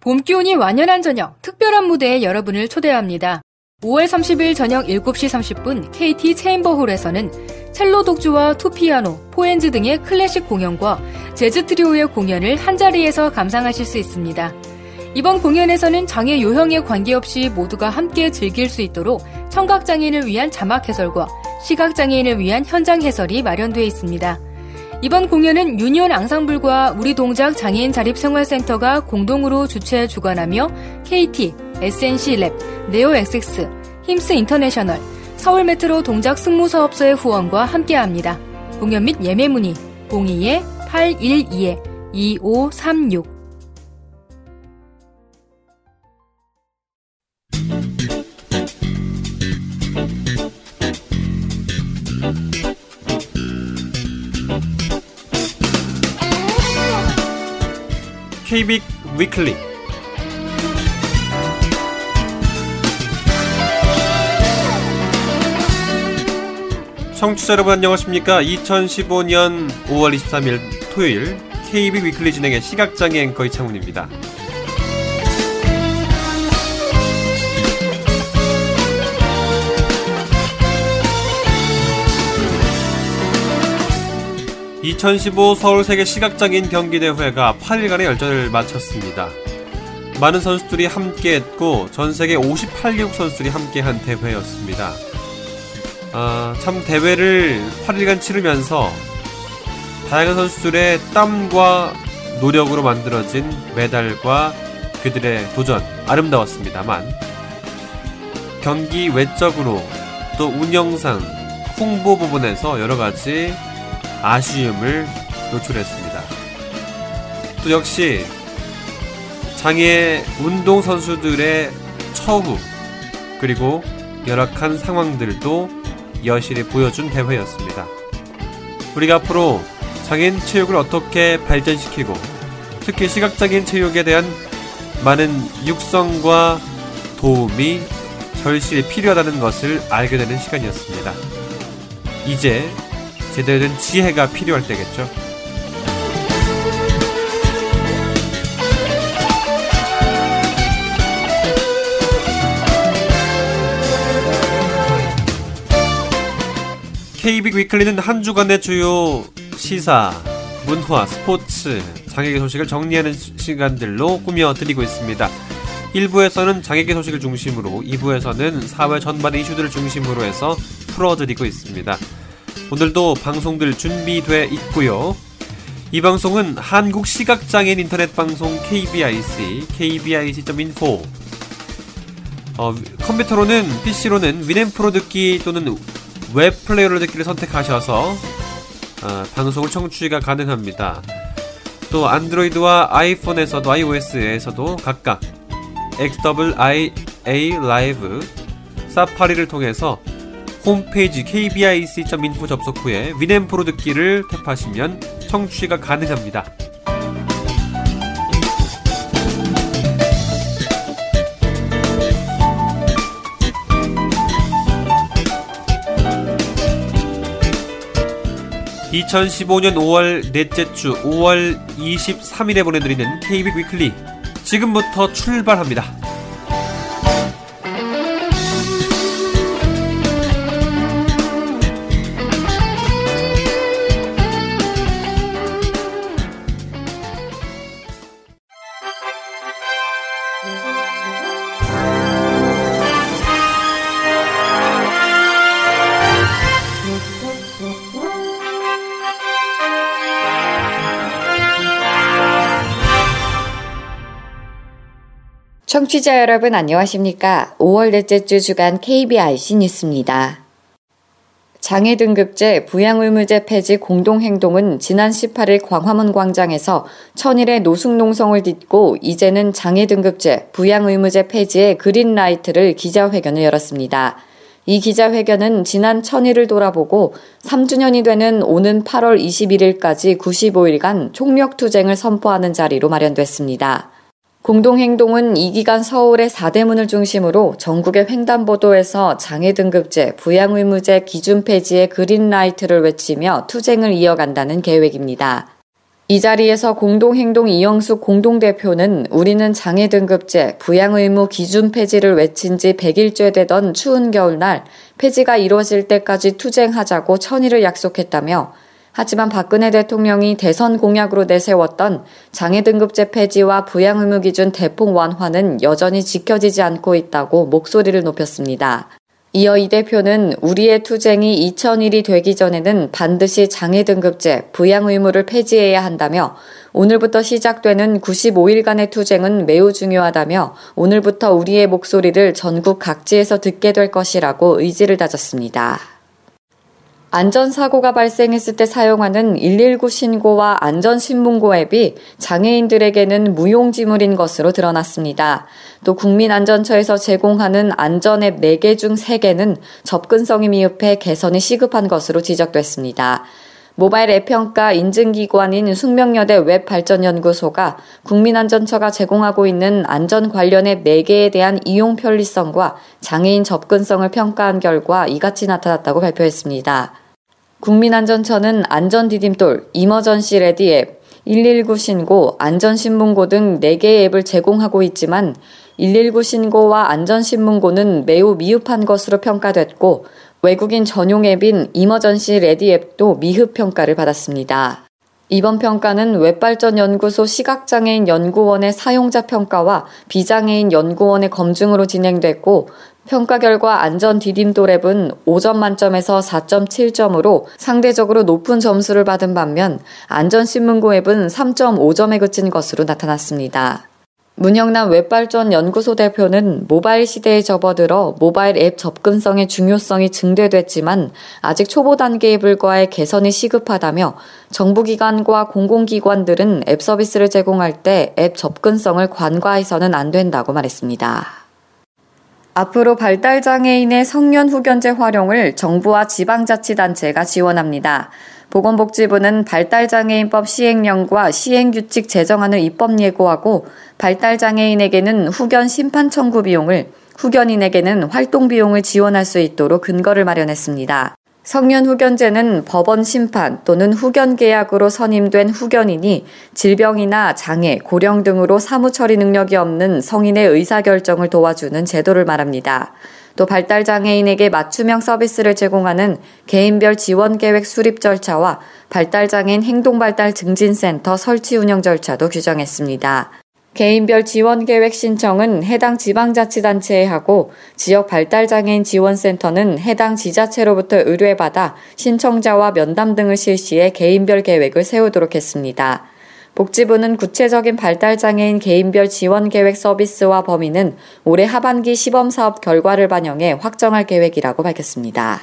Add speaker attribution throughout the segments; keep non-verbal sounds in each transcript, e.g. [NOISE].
Speaker 1: 봄 기운이 완연한 저녁 특별한 무대에 여러분을 초대합니다. 5월 30일 저녁 7시 30분 KT 체임버홀에서는 첼로 독주와 two piano, four hands 등의 클래식 공연과 재즈 트리오의 공연을 한자리에서 감상하실 수 있습니다. 이번 공연에서는 장애 유형에 관계없이 모두가 함께 즐길 수 있도록 청각장애인을 위한 자막 해설과 시각장애인을 위한 현장 해설이 마련되어 있습니다. 이번 공연은 유니온 앙상블과 우리 동작 장애인 자립생활센터가 공동으로 주최 주관하며 KT, SNC랩, 네오엑섹스, 힘스 인터내셔널, 서울 메트로 동작 승무 사업소의 후원과 함께합니다. 공연 및 예매 문의 02-812-2536
Speaker 2: KBIC 위클리 청취자 여러분 안녕하십니까? 2015년 5월 23일 토요일 KB 위클리 진행의 시각장애 앵커 이창훈입니다 2015 서울 세계 시각장애인 경기대회가 8일간의 열전을 마쳤습니다. 많은 선수들이 함께했고 전 세계 58개국 선수들이 함께한 대회였습니다. 아, 참 대회를 8일간 치르면서 다양한 선수들의 땀과 노력으로 만들어진 메달과 그들의 도전 아름다웠습니다만 경기 외적으로 또 운영상 홍보 부분에서 여러 가지 아쉬움을 노출했습니다. 또 역시 장애 운동 선수들의 처우 그리고 열악한 상황들도 여실히 보여준 대회였습니다. 우리가 앞으로 장애인 체육을 어떻게 발전시키고 특히 시각장애인 체육에 대한 많은 육성과 도움이 절실히 필요하다는 것을 알게 되는 시간이었습니다. 이제 제대로 된 지혜가 필요할 때겠죠. KBIC 위클리는 한 주간의 주요 시사, 문화, 스포츠, 장애계 소식을 정리하는 시간들로 꾸며드리고 있습니다. 1부에서는 장애계 소식을 중심으로, 2부에서는 사회 전반의 이슈들을 중심으로 해서 풀어드리고 있습니다. 오늘도 방송들 준비돼 있고요. 이 방송은 한국 시각장애인 인터넷 방송 KBIC, kbic.info 어, 컴퓨터로는 PC로는 윈앰프로 듣기 또는 웹 플레이어로 듣기를 선택하셔서 어, 방송을 청취가 가능합니다. 또 안드로이드와 아이폰에서도 iOS에서도 각각 XWIA 라이브 사파리를 통해서 홈페이지 kbic.info 접속 후에 위넷프로 듣기를 탭하시면 청취가 가능합니다. (2015년 5월) 넷째 주 (5월 23일에) 보내드리는 KB 위클리 지금부터 출발합니다.
Speaker 3: 청취자 여러분 안녕하십니까? 5월 넷째 주 주간 KBIC 뉴스입니다. 장애 등급제 부양 의무제 폐지 공동행동은 지난 18일 광화문 광장에서 천일의 노숙농성을 딛고 이제는 장애 등급제 부양 의무제 폐지의 그린라이트를 기자회견을 열었습니다. 이 기자회견은 지난 천일을 돌아보고 3주년이 되는 오는 8월 21일까지 95일간 총력 투쟁을 선포하는 자리로 마련됐습니다. 공동행동은 이 기간 서울의 4대문을 중심으로 전국의 횡단보도에서 장애 등급제, 부양 의무제 기준 폐지의 그린라이트를 외치며 투쟁을 이어간다는 계획입니다. 이 자리에서 공동행동 이영숙 공동대표는 우리는 장애 등급제, 부양 의무 기준 폐지를 외친 지 100일째 되던 추운 겨울날 폐지가 이루어질 때까지 투쟁하자고 천일을 약속했다며 하지만 박근혜 대통령이 대선 공약으로 내세웠던 장애 등급제 폐지와 부양 의무 기준 대폭 완화는 여전히 지켜지지 않고 있다고 목소리를 높였습니다. 이어 이 대표는 우리의 투쟁이 2000일이 되기 전에는 반드시 장애 등급제, 부양 의무를 폐지해야 한다며 오늘부터 시작되는 95일간의 투쟁은 매우 중요하다며 오늘부터 우리의 목소리를 전국 각지에서 듣게 될 것이라고 의지를 다졌습니다. 안전사고가 발생했을 때 사용하는 119 신고와 안전신문고 앱이 장애인들에게는 무용지물인 것으로 드러났습니다. 또 국민안전처에서 제공하는 안전앱 4개 중 3개는 접근성이 미흡해 개선이 시급한 것으로 지적됐습니다. 모바일 앱 평가 인증기관인 숙명여대 웹발전연구소가 국민안전처가 제공하고 있는 안전 관련 앱 4개에 대한 이용 편리성과 장애인 접근성을 평가한 결과 이같이 나타났다고 발표했습니다. 국민안전처는 안전디딤돌, Emergency Ready App, 119 신고, 안전신문고 등 4개의 앱을 제공하고 있지만 119 신고와 안전신문고는 매우 미흡한 것으로 평가됐고 외국인 전용 앱인 Emergency Ready App도 미흡 평가를 받았습니다. 이번 평가는 웹발전연구소 시각장애인 연구원의 사용자 평가와 비장애인 연구원의 검증으로 진행됐고 평가 결과 안전 디딤돌 앱은 5점 만점에서 4.7점으로 상대적으로 높은 점수를 받은 반면 안전신문고 앱은 3.5점에 그친 것으로 나타났습니다. 문영남 웹발전 연구소 대표는 모바일 시대에 접어들어 모바일 앱 접근성의 중요성이 증대됐지만 아직 초보 단계에 불과해 개선이 시급하다며 정부기관과 공공기관들은 앱 서비스를 제공할 때 앱 접근성을 관과해서는 안 된다고 말했습니다. 앞으로 발달장애인의 성년 후견제 활용을 정부와 지방자치단체가 지원합니다. 보건복지부는 발달장애인법 시행령과 시행규칙 제정안을 입법 예고하고 발달장애인에게는 후견 심판 청구 비용을 후견인에게는 활동 비용을 지원할 수 있도록 근거를 마련했습니다. 성년 후견제는 법원 심판 또는 후견 계약으로 선임된 후견인이 질병이나 장애, 고령 등으로 사무 처리 능력이 없는 성인의 의사결정을 도와주는 제도를 말합니다. 또 발달 장애인에게 맞춤형 서비스를 제공하는 개인별 지원 계획 수립 절차와 발달 장애인 행동 발달 증진 센터 설치 운영 절차도 규정했습니다. 개인별 지원 계획 신청은 해당 지방자치단체에 하고 지역 발달장애인 지원센터는 해당 지자체로부터 의뢰받아 신청자와 면담 등을 실시해 개인별 계획을 세우도록 했습니다. 복지부는 구체적인 발달장애인 개인별 지원 계획 서비스와 범위는 올해 하반기 시범 사업 결과를 반영해 확정할 계획이라고 밝혔습니다.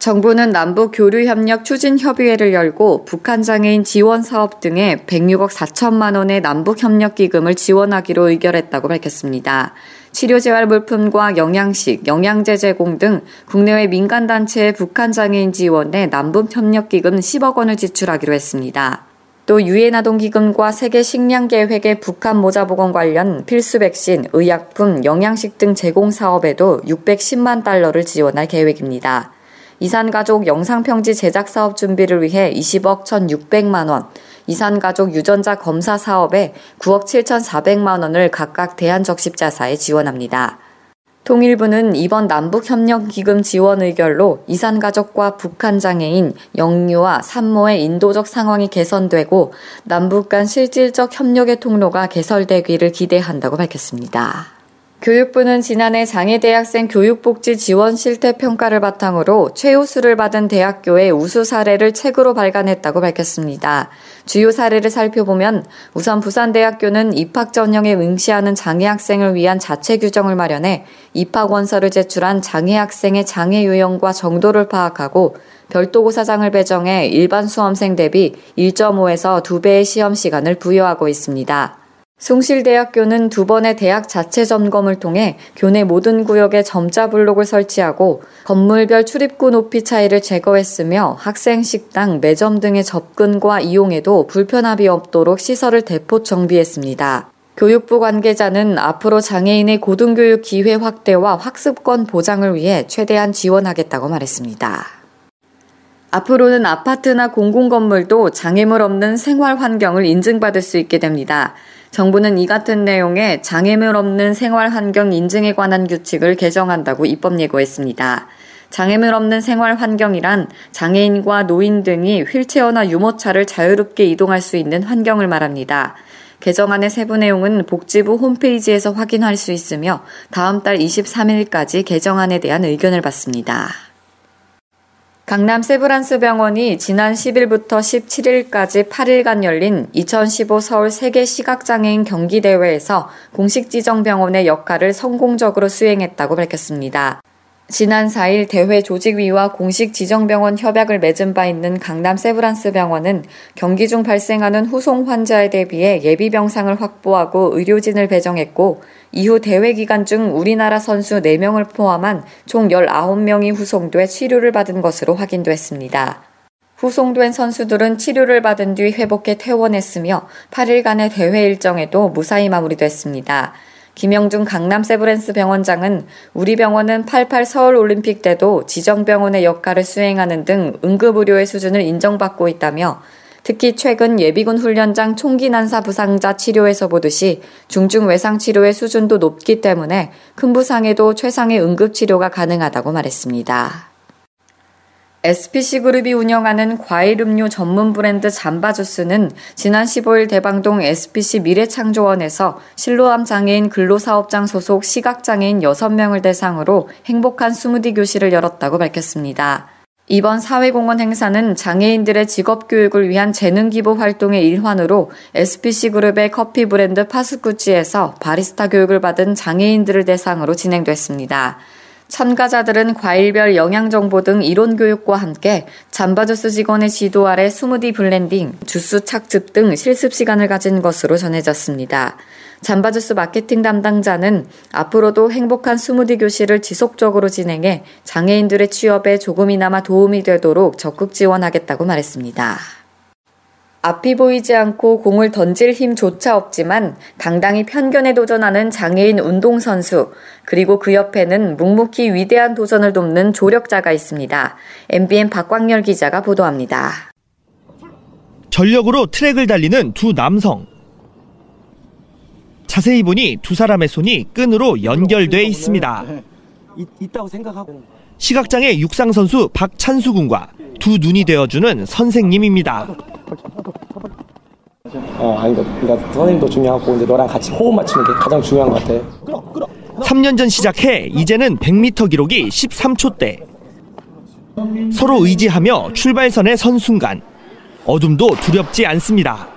Speaker 3: 정부는 남북 교류 협력 추진 협의회를 열고 북한 장애인 지원 사업 등에 106억 4천만 원의 남북 협력 기금을 지원하기로 의결했다고 밝혔습니다. 치료 재활 물품과 영양식, 영양제 제공 등 국내외 민간 단체의 북한 장애인 지원에 남북 협력 기금 10억 원을 지출하기로 했습니다. 또 유엔 아동기금과 세계 식량 계획의 북한 모자 보건 관련 필수 백신, 의약품, 영양식 등 제공 사업에도 610만 달러를 지원할 계획입니다. 이산가족 영상평지 제작 사업 준비를 위해 20억 1,600만 원, 이산가족 유전자 검사 사업에 9억 7,400만 원을 각각 대한적십자사에 지원합니다. 통일부는 이번 남북협력기금 지원 의결로 이산가족과 북한 장애인, 영유아, 산모의 인도적 상황이 개선되고 남북 간 실질적 협력의 통로가 개설되기를 기대한다고 밝혔습니다. 교육부는 지난해 장애 대학생 교육복지 지원 실태 평가를 바탕으로 최우수를 받은 대학교의 우수 사례를 책으로 발간했다고 밝혔습니다. 주요 사례를 살펴보면 우선 부산대학교는 입학 전형에 응시하는 장애 학생을 위한 자체 규정을 마련해 입학 원서를 제출한 장애 학생의 장애 유형과 정도를 파악하고 별도 고사장을 배정해 일반 수험생 대비 1.5에서 2배의 시험 시간을 부여하고 있습니다. 숭실대학교는 두 번의 대학 자체 점검을 통해 교내 모든 구역에 점자 블록을 설치하고 건물별 출입구 높이 차이를 제거했으며 학생 식당, 매점 등의 접근과 이용에도 불편함이 없도록 시설을 대폭 정비했습니다. 교육부 관계자는 앞으로 장애인의 고등교육 기회 확대와 학습권 보장을 위해 최대한 지원하겠다고 말했습니다. 앞으로는 아파트나 공공건물도 장애물 없는 생활 환경을 인증받을 수 있게 됩니다. 정부는 이 같은 내용의 장애물 없는 생활 환경 인증에 관한 규칙을 개정한다고 입법 예고했습니다. 장애물 없는 생활 환경이란 장애인과 노인 등이 휠체어나 유모차를 자유롭게 이동할 수 있는 환경을 말합니다. 개정안의 세부 내용은 복지부 홈페이지에서 확인할 수 있으며 다음 달 23일까지 개정안에 대한 의견을 받습니다. 강남 세브란스 병원이 지난 10일부터 17일까지 8일간 열린 2015 서울 세계 시각장애인 경기대회에서 공식 지정 병원의 역할을 성공적으로 수행했다고 밝혔습니다. 지난 4일 대회 조직위와 공식 지정병원 협약을 맺은 바 있는 강남 세브란스 병원은 경기 중 발생하는 후송 환자에 대비해 예비 병상을 확보하고 의료진을 배정했고 이후 대회 기간 중 우리나라 선수 4명을 포함한 총 19명이 후송돼 치료를 받은 것으로 확인됐습니다. 후송된 선수들은 치료를 받은 뒤 회복해 퇴원했으며 8일간의 대회 일정에도 무사히 마무리됐습니다. 김영중 강남 세브란스 병원장은 우리 병원은 88 서울 올림픽 때도 지정병원의 역할을 수행하는 등 응급의료의 수준을 인정받고 있다며 특히 최근 예비군 훈련장 총기 난사 부상자 치료에서 보듯이 중증 외상 치료의 수준도 높기 때문에 큰 부상에도 최상의 응급 치료가 가능하다고 말했습니다. SPC그룹이 운영하는 과일 음료 전문 브랜드 잠바주스는 지난 15일 대방동 SPC 미래창조원에서 실로암 장애인 근로사업장 소속 시각장애인 6명을 대상으로 행복한 스무디 교실을 열었다고 밝혔습니다. 이번 사회공헌 행사는 장애인들의 직업교육을 위한 재능기부 활동의 일환으로 SPC그룹의 커피 브랜드 파스쿠치에서 바리스타 교육을 받은 장애인들을 대상으로 진행됐습니다. 참가자들은 과일별 영양 정보 등 이론 교육과 함께 잠바주스 직원의 지도 아래 스무디 블렌딩, 주스 착즙 등 실습 시간을 가진 것으로 전해졌습니다. 잠바주스 마케팅 담당자는 앞으로도 행복한 스무디 교실을 지속적으로 진행해 장애인들의 취업에 조금이나마 도움이 되도록 적극 지원하겠다고 말했습니다. 앞이 보이지 않고 공을 던질 힘조차 없지만 당당히 편견에 도전하는 장애인 운동선수, 그리고 그 옆에는 묵묵히 위대한 도전을 돕는 조력자가 있습니다. MBN 박광열 기자가 보도합니다.
Speaker 4: 전력으로 트랙을 달리는 두 남성. 자세히 보니 두 사람의 손이 끈으로 연결돼 있습니다.
Speaker 5: 있다고 생각하고
Speaker 4: 시각장애 육상 선수 박찬수 군과 두 눈이 되어주는 선생님입니다.
Speaker 5: 어 아니 그러니까 선생님도 중요하고 이제 너랑 같이 호흡 맞추는 게 가장 중요한 것 같아.
Speaker 4: 3년 전 시작해 이제는 100m 기록이 13초대. 서로 의지하며 출발선에 선 순간 어둠도 두렵지 않습니다.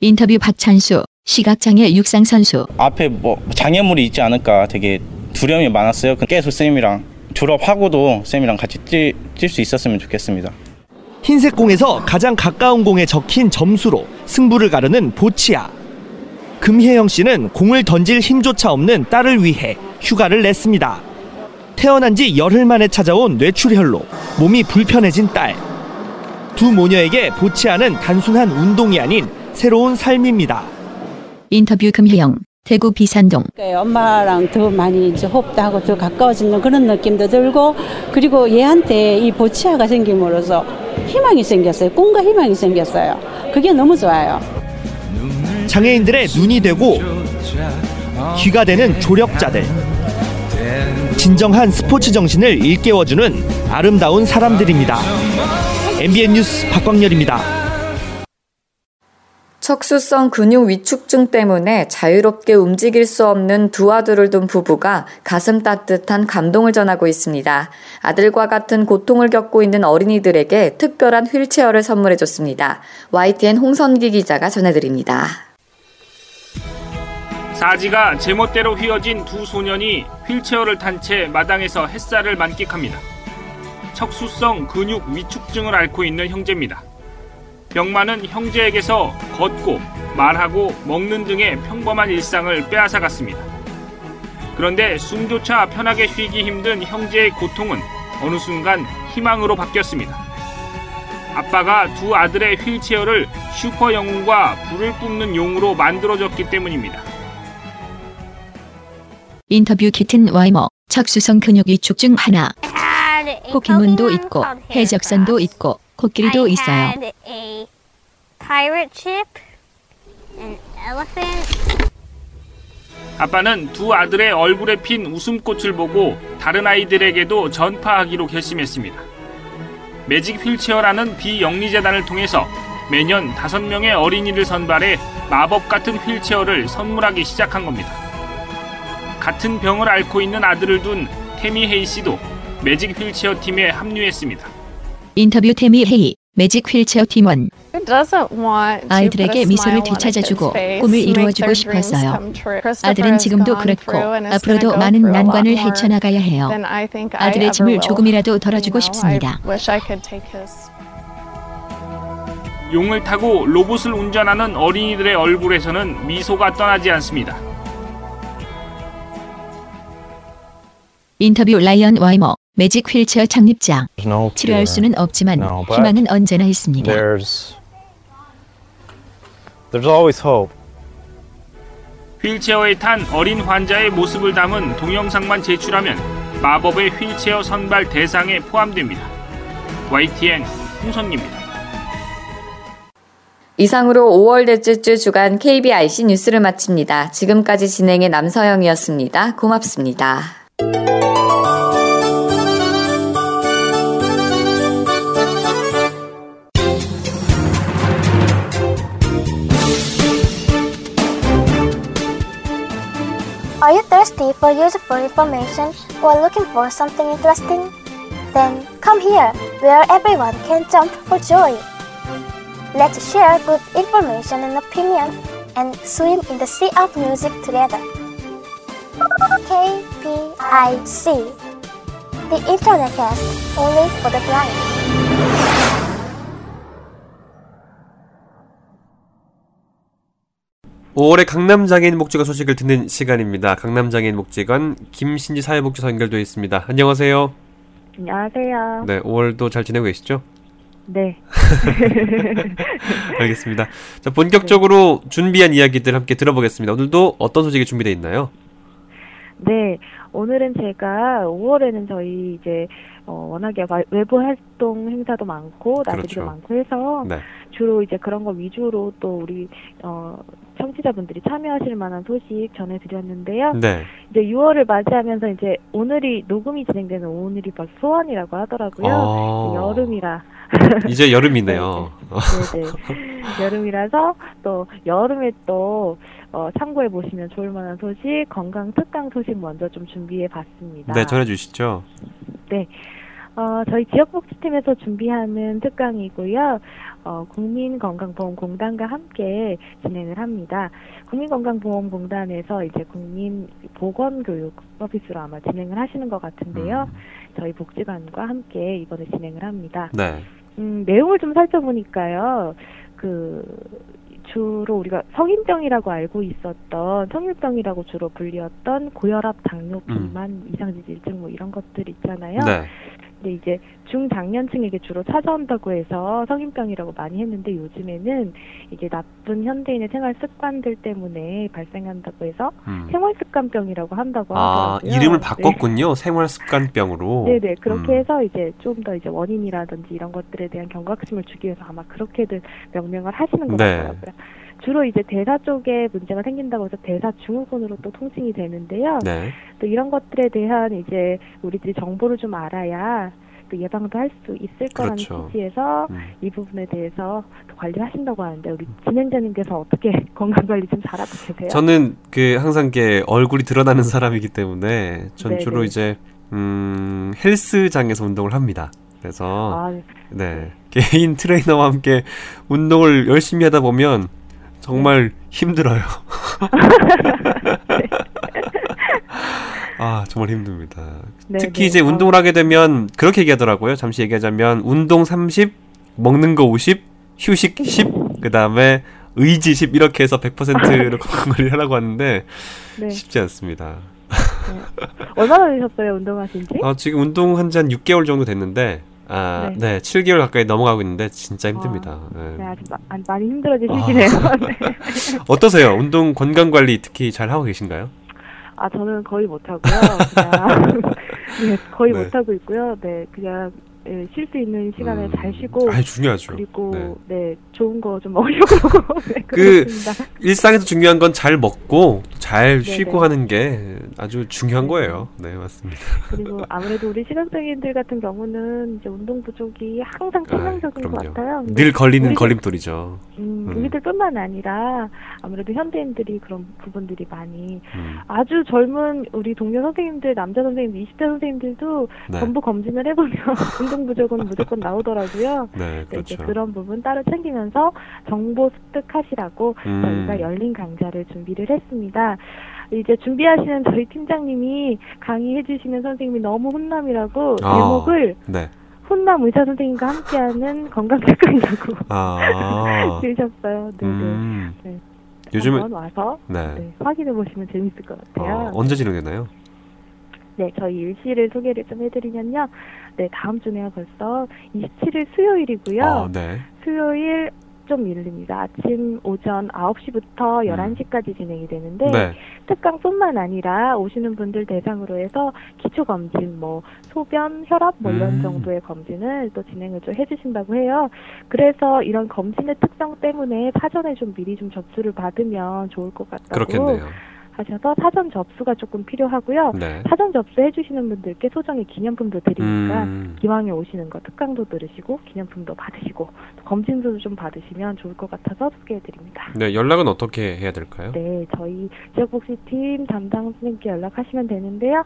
Speaker 6: 인터뷰 박찬수 시각장애 육상 선수
Speaker 7: 앞에 뭐 장애물이 있지 않을까 되게 두려움이 많았어요. 계속 쌤이랑 졸업하고도 쌤이랑 같이 뛸 수 있었으면 좋겠습니다.
Speaker 4: 흰색 공에서 가장 가까운 공에 적힌 점수로 승부를 가르는 보치아. 금혜영 씨는 공을 던질 힘조차 없는 딸을 위해 휴가를 냈습니다. 태어난 지 열흘 만에 찾아온 뇌출혈로 몸이 불편해진 딸. 두 모녀에게 보치아는 단순한 운동이 아닌 새로운 삶입니다.
Speaker 6: 인터뷰 금혜영 대구 비산동
Speaker 8: 엄마랑 더 많이 이제 호흡도 하고 더 가까워지는 그런 느낌도 들고 그리고 얘한테 이 보치아가 생김으로써 희망이 생겼어요. 꿈과 희망이 생겼어요. 그게 너무 좋아요.
Speaker 4: 장애인들의 눈이 되고 귀가 되는 조력자들. 진정한 스포츠 정신을 일깨워주는 아름다운 사람들입니다. MBN 뉴스 박광열입니다.
Speaker 3: 척수성 근육 위축증 때문에 자유롭게 움직일 수 없는 두 아들을 둔 부부가 가슴 따뜻한 감동을 전하고 있습니다. 아들과 같은 고통을 겪고 있는 어린이들에게 특별한 휠체어를 선물해 줬습니다. YTN 홍선기 기자가 전해드립니다.
Speaker 9: 사지가 제멋대로 휘어진 두 소년이 휠체어를 탄 채 마당에서 햇살을 만끽합니다. 척수성 근육 위축증을 앓고 있는 형제입니다. 병마는 형제에게서 걷고 말하고 먹는 등의 평범한 일상을 빼앗아갔습니다. 그런데 숨조차 편하게 쉬기 힘든 형제의 고통은 어느 순간 희망으로 바뀌었습니다. 아빠가 두 아들의 휠체어를 슈퍼 영웅과 불을 뿜는 용으로 만들어줬기 때문입니다.
Speaker 6: 인터뷰 키튼 와이머 척수성 근육 위축증 하나 포켓몬도 있고 해적선도 있고 코끼리도
Speaker 10: I
Speaker 6: 있어요.
Speaker 10: had a pirate ship, an elephant,
Speaker 9: 아빠는 두 아들의 얼굴에 핀 웃음꽃을 보고 다른 아이들에게도 전파하기로 결심했습니다. 매직 휠체어라는 비영리재단을 통해서 매년 다섯 명의 어린이를 선발해 마법 같은 휠체어를 선물하기 시작한 겁니다. 같은 병을 앓고 있는 아들을 둔 태미 헤이 씨도 매직 휠체어 팀에 합류했습니다.
Speaker 6: 인터뷰 태미 헤이 매직 휠체어 팀원
Speaker 11: 아이들에게
Speaker 6: 아이들에게 미소를 되찾아주고 꿈을 이루어주고 싶었어요. 아들은 지금도 그렇고 앞으로도 많은 난관을 헤쳐나가야 해요. 아들의 짐을 조금이라도 덜어주고 싶습니다.
Speaker 9: 용을 타고 로봇을 운전하는 어린이들의 얼굴에서는 미소가 떠나지 않습니다.
Speaker 6: 인터뷰 라이언 와이머 매직 휠체어 창립자 치료할 수는 없지만 희망은 언제나 있습니다.
Speaker 12: There's there's always hope.
Speaker 9: 휠체어에 탄 어린 환자의 모습을 담은 동영상만 제출하면 마법의 휠체어 선발 대상에 포함됩니다. YTN 홍선기입니다.
Speaker 3: 이상으로 5월 넷째 주 주간 KBIC 뉴스를 마칩니다. 지금까지 진행의 남서영이었습니다. 고맙습니다.
Speaker 10: Thirsty for useful information or looking for something interesting? Then come here, where everyone can jump for joy. Let's share good information and opinion and swim in the sea of music together. KPIC The Internet Cast only for the blind.
Speaker 2: 오월의 강남 장애인 목적관 소식을 듣는 시간입니다. 강남 장애인 목적관 김신지 사회복지사 연결되어 있습니다. 안녕하세요.
Speaker 13: 안녕하세요.
Speaker 2: 네, 5월도 잘 지내고 계시죠?
Speaker 13: 네. [LAUGHS]
Speaker 2: 알겠습니다. 자, 본격적으로 준비한 이야기들 함께 들어보겠습니다. 오늘도 어떤 소식이 준비되어 있나요?
Speaker 13: 네. 오늘은 제가 5월에는 저희 이제 어, 워낙에 와- 외부 활동 행사도 많고 나들이도
Speaker 2: 그렇죠.
Speaker 13: 많고 해서
Speaker 2: 네.
Speaker 13: 주로 이제 그런 거 위주로 또 우리 어, 청취자분들이 참여하실 만한 소식 전해드렸는데요.
Speaker 2: 네.
Speaker 13: 이제 6월을 맞이하면서 이제 오늘이 녹음이 진행되는 오늘이 벌써 소원이라고 하더라고요.
Speaker 2: 아.
Speaker 13: 여름이라 [LAUGHS]
Speaker 2: 이제 여름이네요. [LAUGHS]
Speaker 13: 네 네. 여름이라서 또 여름에 또 어, 참고해 보시면 좋을 만한 소식, 건강 특강 소식 먼저 좀 준비해 봤습니다.
Speaker 2: 네, 전해 주시죠.
Speaker 13: 네. 어, 저희 지역복지팀에서 준비하는 특강이고요. 어, 국민건강보험공단과 함께 진행을 합니다. 국민건강보험공단에서 이제 국민보건교육 서비스로 아마 진행을 하시는 것 같은데요. 저희 복지관과 함께 이번에 진행을 합니다.
Speaker 2: 네.
Speaker 13: 음, 내용을 좀 살펴보니까요. 그 주로 우리가 성인병이라고 알고 있었던 성인병이라고 주로 불리었던 고혈압, 당뇨, 비만, 이상지질증 뭐 이런 것들 있잖아요.
Speaker 2: 네.
Speaker 13: 근데 이제 중장년층에게 주로 찾아온다고 해서 성인병이라고 많이 했는데 요즘에는 이게 나쁜 현대인의 생활 습관들 때문에 발생한다고 해서
Speaker 2: 음.
Speaker 13: 생활 습관병이라고 한다고
Speaker 2: 아,
Speaker 13: 하더라고요.
Speaker 2: 이름을
Speaker 13: 네.
Speaker 2: 바꿨군요. 생활 습관병으로.
Speaker 13: 네 네 그렇게
Speaker 2: 음.
Speaker 13: 해서 이제 좀 더 이제 원인이라든지 이런 것들에 대한 경각심을 주기 위해서 아마 그렇게들 명명을 하시는 것
Speaker 2: 네.
Speaker 13: 같더라고요. 주로 이제 대사 쪽에 문제가 생긴다고 해서 대사 증후군으로 또 통칭이 되는데요.
Speaker 2: 네.
Speaker 13: 또 이런 것들에 대한 이제 우리들이 정보를 좀 알아야 또 예방도 할 수 있을 거라는
Speaker 2: 그렇죠.
Speaker 13: 취지에서
Speaker 2: 음.
Speaker 13: 이 부분에 대해서 또 관리하신다고 하는데 우리 진행자님께서 어떻게 [LAUGHS] 건강 관리 좀 잘하고 계세요?
Speaker 2: 저는 그 항상 이렇게 얼굴이 드러나는 사람이기 때문에 전
Speaker 13: 네네.
Speaker 2: 주로 이제 음, 헬스장에서 운동을 합니다. 그래서
Speaker 13: 아,
Speaker 2: 네. 개인 [LAUGHS] 트레이너와 함께 운동을 열심히 하다 보면 정말 힘들어요. [LAUGHS] 아, 정말 힘듭니다.
Speaker 13: 네,
Speaker 2: 특히
Speaker 13: 네.
Speaker 2: 이제 운동을 하게 되면 그렇게 얘기하더라고요. 잠시 얘기하자면 운동 30, 먹는 거 50, 휴식 10, 그다음에 의지 10 이렇게 해서 100%로 건강 관리를 하라고 하는데
Speaker 13: 네.
Speaker 2: 쉽지 않습니다.
Speaker 13: 얼마나 되셨어요 운동하신 지?
Speaker 2: 아, 지금 운동한 지 한 6개월 정도 됐는데 아,
Speaker 13: 네.
Speaker 2: 네. 7개월 가까이 넘어가고 있는데 진짜 힘듭니다.
Speaker 13: 네,
Speaker 2: 네.
Speaker 13: 아주 마- 많이 힘들어지시네요. [LAUGHS] 네. [LAUGHS]
Speaker 2: 어떠세요? 운동 건강 관리 특히 잘 하고 계신가요?
Speaker 13: 아 저는 거의 못 하고요. 그냥 [LAUGHS] 네, 거의
Speaker 2: 네.
Speaker 13: 못하고 있고요. 네, 그냥 예, 쉴수 있는 시간에 음. 잘 쉬고
Speaker 2: 아 중요하죠.
Speaker 13: 그리고 네, 네 좋은 거 좀 먹으려고 [LAUGHS] 네,
Speaker 2: 그 일상에서 중요한 건 잘 먹고 잘 네네. 쉬고 하는 게 아주 중요한 네. 거예요. 네 맞습니다.
Speaker 13: 그리고 아무래도 우리 시각장애인들 같은 경우는 이제 운동 부족이 항상 아, 치명적인 아, 것 같아요.
Speaker 2: 늘 걸리는 우리들, 걸림돌이죠.
Speaker 13: 음, 음. 우리들뿐만 아니라 아무래도 현대인들이 그런 부분들이 많이 음. 아주 젊은 우리 동료 선생님들 남자 선생님들 20대 선생님들도 네. 전부 검진을 해보면 [LAUGHS] 운동 부족은 무조건 나오더라고요.
Speaker 2: 네, 그렇죠.
Speaker 13: 네, 그런 부분 따로 챙기면서 정보 습득하시라고 음. 저희가 열린 강좌를 준비를 했습니다. 이제 준비하시는 저희 팀장님이 강의해 주시는 선생님이 너무 혼남이라고 아, 제목을 네. 혼남 의사 선생님과 함께하는 건강 습관이라고 아. [LAUGHS] 쓰셨어요. 네, 네. 음. 네. 요즘에 와서 네. 네, 확인해 보시면 재밌을 것 같아요.
Speaker 2: 어, 언제 진행되나요?
Speaker 13: 네, 저희 일시를 소개를 좀 해드리면요. 네, 다음 주네요. 벌써 27일 수요일이고요. 아, 네. 수요일 좀 밀립니다. 아침 오전 9시부터 11시까지 음. 진행이 되는데 네. 특강뿐만 아니라 오시는 분들 대상으로 해서 기초 검진, 뭐 소변, 혈압 뭐 이런 음. 정도의 검진을 또 진행을 좀 해주신다고 해요. 그래서 이런 검진의 특성 때문에 사전에 좀 미리 좀 접수를 받으면 좋을 것 같다고.
Speaker 2: 그렇겠네요.
Speaker 13: 하셔서 사전 접수가 조금 필요하고요. 네. 사전 접수해 주시는 분들께 소정의 기념품도 드리니까 음. 기왕에 오시는 거 특강도 들으시고 기념품도 받으시고 검진도 좀 받으시면 좋을 것 같아서 소개해 드립니다.
Speaker 2: 네, 연락은 어떻게 해야 될까요?
Speaker 13: 네, 저희 지역복지팀 담당 선생님께 연락하시면 되는데요.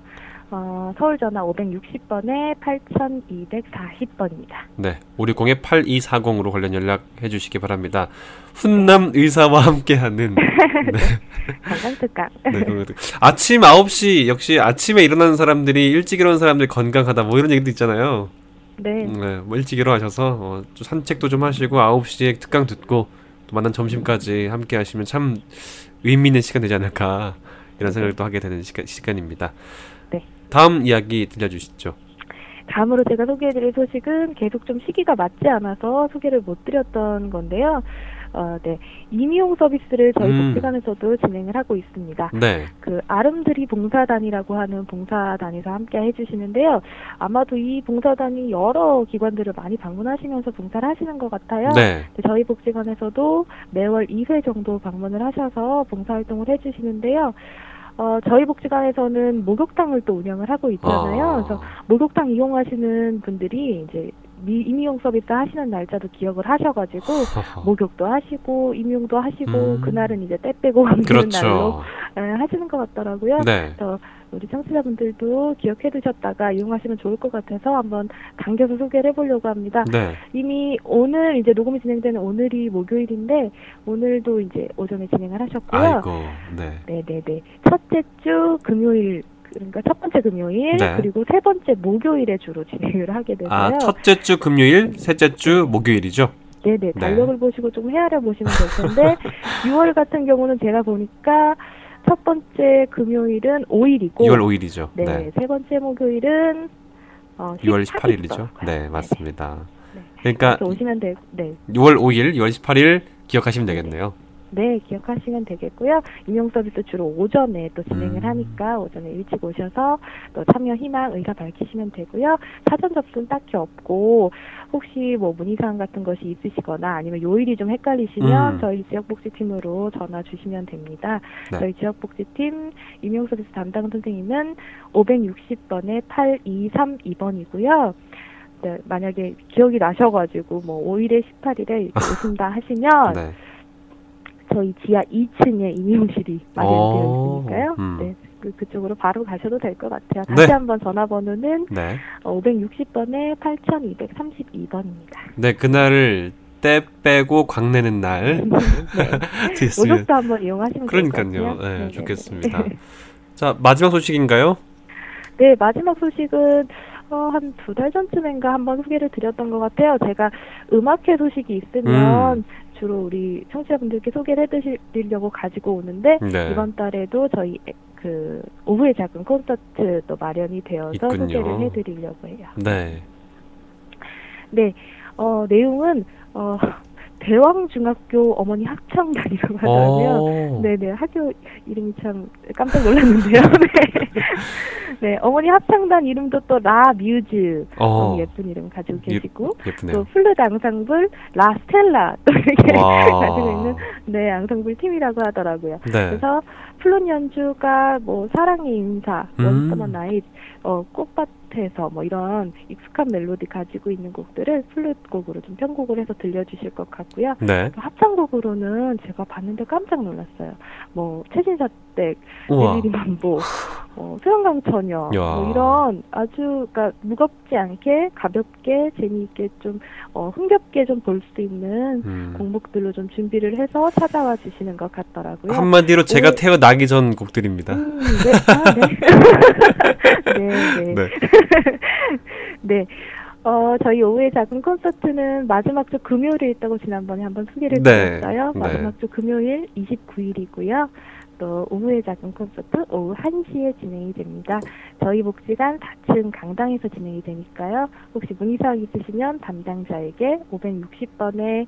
Speaker 13: 어, 서울 전화 560번에 8240번입니다.
Speaker 2: 네, 560-8240으로 관련 연락해 주시기 바랍니다. 훈남 의사와 함께하는 네. [LAUGHS]
Speaker 13: 건강특강.
Speaker 2: 네, 아침 9시 역시 아침에 일어나는 사람들이 일찍 일어나는 사람들이 건강하다 뭐 이런 얘기도 있잖아요.
Speaker 13: 네.
Speaker 2: 네, 뭐 일찍 일어나셔서 어, 좀 산책도 좀 하시고 9시에 특강 듣고 또 만난 점심까지 함께 하시면 참 의미 있는 시간 되지 않을까 이런 네. 생각도 하게 되는 시간, 시간입니다. 다음 이야기 들려주시죠.
Speaker 13: 다음으로 제가 소개해드릴 소식은 계속 좀 시기가 맞지 않아서 소개를 못 드렸던 건데요. 어, 네. 임용 서비스를 저희 음. 복지관에서도 진행을 하고 있습니다.
Speaker 2: 네.
Speaker 13: 그 아름드리 봉사단이라고 하는 봉사단에서 함께 해주시는데요. 아마도 이 봉사단이 여러 기관들을 많이 방문하시면서 봉사를 하시는 것 같아요.
Speaker 2: 네.
Speaker 13: 저희 복지관에서도 매월 2회 정도 방문을 하셔서 봉사활동을 해주시는데요. 어, 저희 복지관에서는 목욕탕을 또 운영을 하고 있잖아요. 아. 그래서 목욕탕 이용하시는 분들이 이제 임용 서비스 하시는 날짜도 기억을 하셔가지고 [LAUGHS] 목욕도 하시고 임용도 하시고 음. 그날은 이제 때 빼고 [LAUGHS] 그렇죠. 날로 네, 하시는 것 같더라고요.
Speaker 2: 네.
Speaker 13: 그래서 우리 청취자분들도 기억해 두셨다가 이용하시면 좋을 것 같아서 한번 당겨서 소개를 해보려고 합니다.
Speaker 2: 네.
Speaker 13: 이미 오늘 이제 녹음이 진행되는 오늘이 목요일인데 오늘도 이제 오전에 진행을 하셨고요.
Speaker 2: 아이고, 네.
Speaker 13: 네네네. 첫째 주 금요일 그러니까 첫 번째 금요일 네. 그리고 세 번째 목요일에 주로 진행을 하게 되고요.
Speaker 2: 아 첫째 주 금요일, 셋째 주 목요일이죠.
Speaker 13: 네네 네. 달력을 보시고 좀 헤아려 보시면 될 텐데 [LAUGHS] 6월 같은 경우는 제가 보니까 첫 번째 금요일은 5일이고
Speaker 2: 6월 5일이죠.
Speaker 13: 네, 네. 세 번째 목요일은 어,
Speaker 2: 6월 18일이죠. 네, 맞습니다. 네. 그러니까
Speaker 13: 오시면 돼. 네.
Speaker 2: 6월 5일, 6월 18일 기억하시면 되겠네요.
Speaker 13: 네, 기억하시면 되겠고요. 임용 서비스 주로 오전에 또 진행을 음. 하니까 오전에 일찍 오셔서 또 참여 희망 의사 밝히시면 되고요. 사전 접수는 딱히 없고 혹시 뭐 문의사항 같은 것이 있으시거나 아니면 요일이 좀 헷갈리시면 음. 저희 지역복지팀으로 전화 주시면 됩니다. 네. 저희 지역복지팀 임용 서비스 담당 선생님은 560번에 8232번이고요. 네, 만약에 기억이 나셔가지고 뭐 5일에 18일에 [LAUGHS] 오신다 하시면 네. 저희 지하 2층에 임용실이 마련되어 어, 있으니까요. 음. 네, 그, 그쪽으로 바로 가셔도 될 것 같아요. 다시 네. 한번 전화번호는
Speaker 2: 네.
Speaker 13: 어, 560번에 8232번입니다.
Speaker 2: 네, 그날을 때 빼고 광내는 날.
Speaker 13: 네. [LAUGHS] 오죽도 한번 이용하시면
Speaker 2: 그러니까요. 네, 네, 좋겠습니다. [LAUGHS] 자, 마지막 소식인가요?
Speaker 13: 네, 마지막 소식은 어, 한 두 달 전쯤인가 한번 소개를 드렸던 것 같아요. 제가 음악회 소식이 있으면 음. 주로 우리 청취자분들께 소개를 해드리려고 가지고 오는데 네. 이번 달에도 저희 그 오후에 작은 콘서트도 마련이 되어서 있군요. 소개를 해드리려고 해요.
Speaker 2: 네.
Speaker 13: 네. 어, 내용은 어, 대왕 중학교 어머니 합창단이라고 하더라고요. 네네 학교 이름이 참 깜짝 놀랐는데요. [LAUGHS] 네. 네, 어머니 합창단 이름도 또 라 뮤즈. 어. 예쁜 이름 가지고 계시고.
Speaker 2: 예, 쁘네요
Speaker 13: 또 플룻 앙상블 라 스텔라 또 이렇게 [LAUGHS] 가지고 있는 네, 앙상블 팀이라고 하더라고요. 네. 그래서 플룻 연주가 뭐 사랑의 인사, 음. One Summer Night, 어, 꽃밭 콘서트에서 뭐 이런 익숙한 멜로디 가지고 있는 곡들을 플룻 곡으로 좀 편곡을 해서 들려주실 것 같고요. 네. 합창곡으로는 제가 봤는데 깜짝 놀랐어요. 뭐 최진사 댁, 에밀리 만보, 뭐 소영강 처녀, 뭐 이런 아주 그러니까 무겁지 않게 가볍게 재미있게 좀 어, 흥겹게 좀 볼 수 있는 음. 곡목들로 좀 준비를 해서 찾아와 주시는 것 같더라고요.
Speaker 2: 한마디로 제가 오. 태어나기 전 곡들입니다.
Speaker 13: 음, 네. 아, 네. [LAUGHS] 네, 네. 네. [LAUGHS] 네. 어, 저희 오후의 작은 콘서트는 마지막 주 금요일에 있다고 지난번에 한번 소개를 네. 드렸어요. 네. 마지막 주 금요일 29일이고요. 또 오후의 작은 콘서트 오후 1시에 진행이 됩니다. 저희 복지관 4층 강당에서 진행이 되니까요. 혹시 문의사항 있으시면 담당자에게 560번에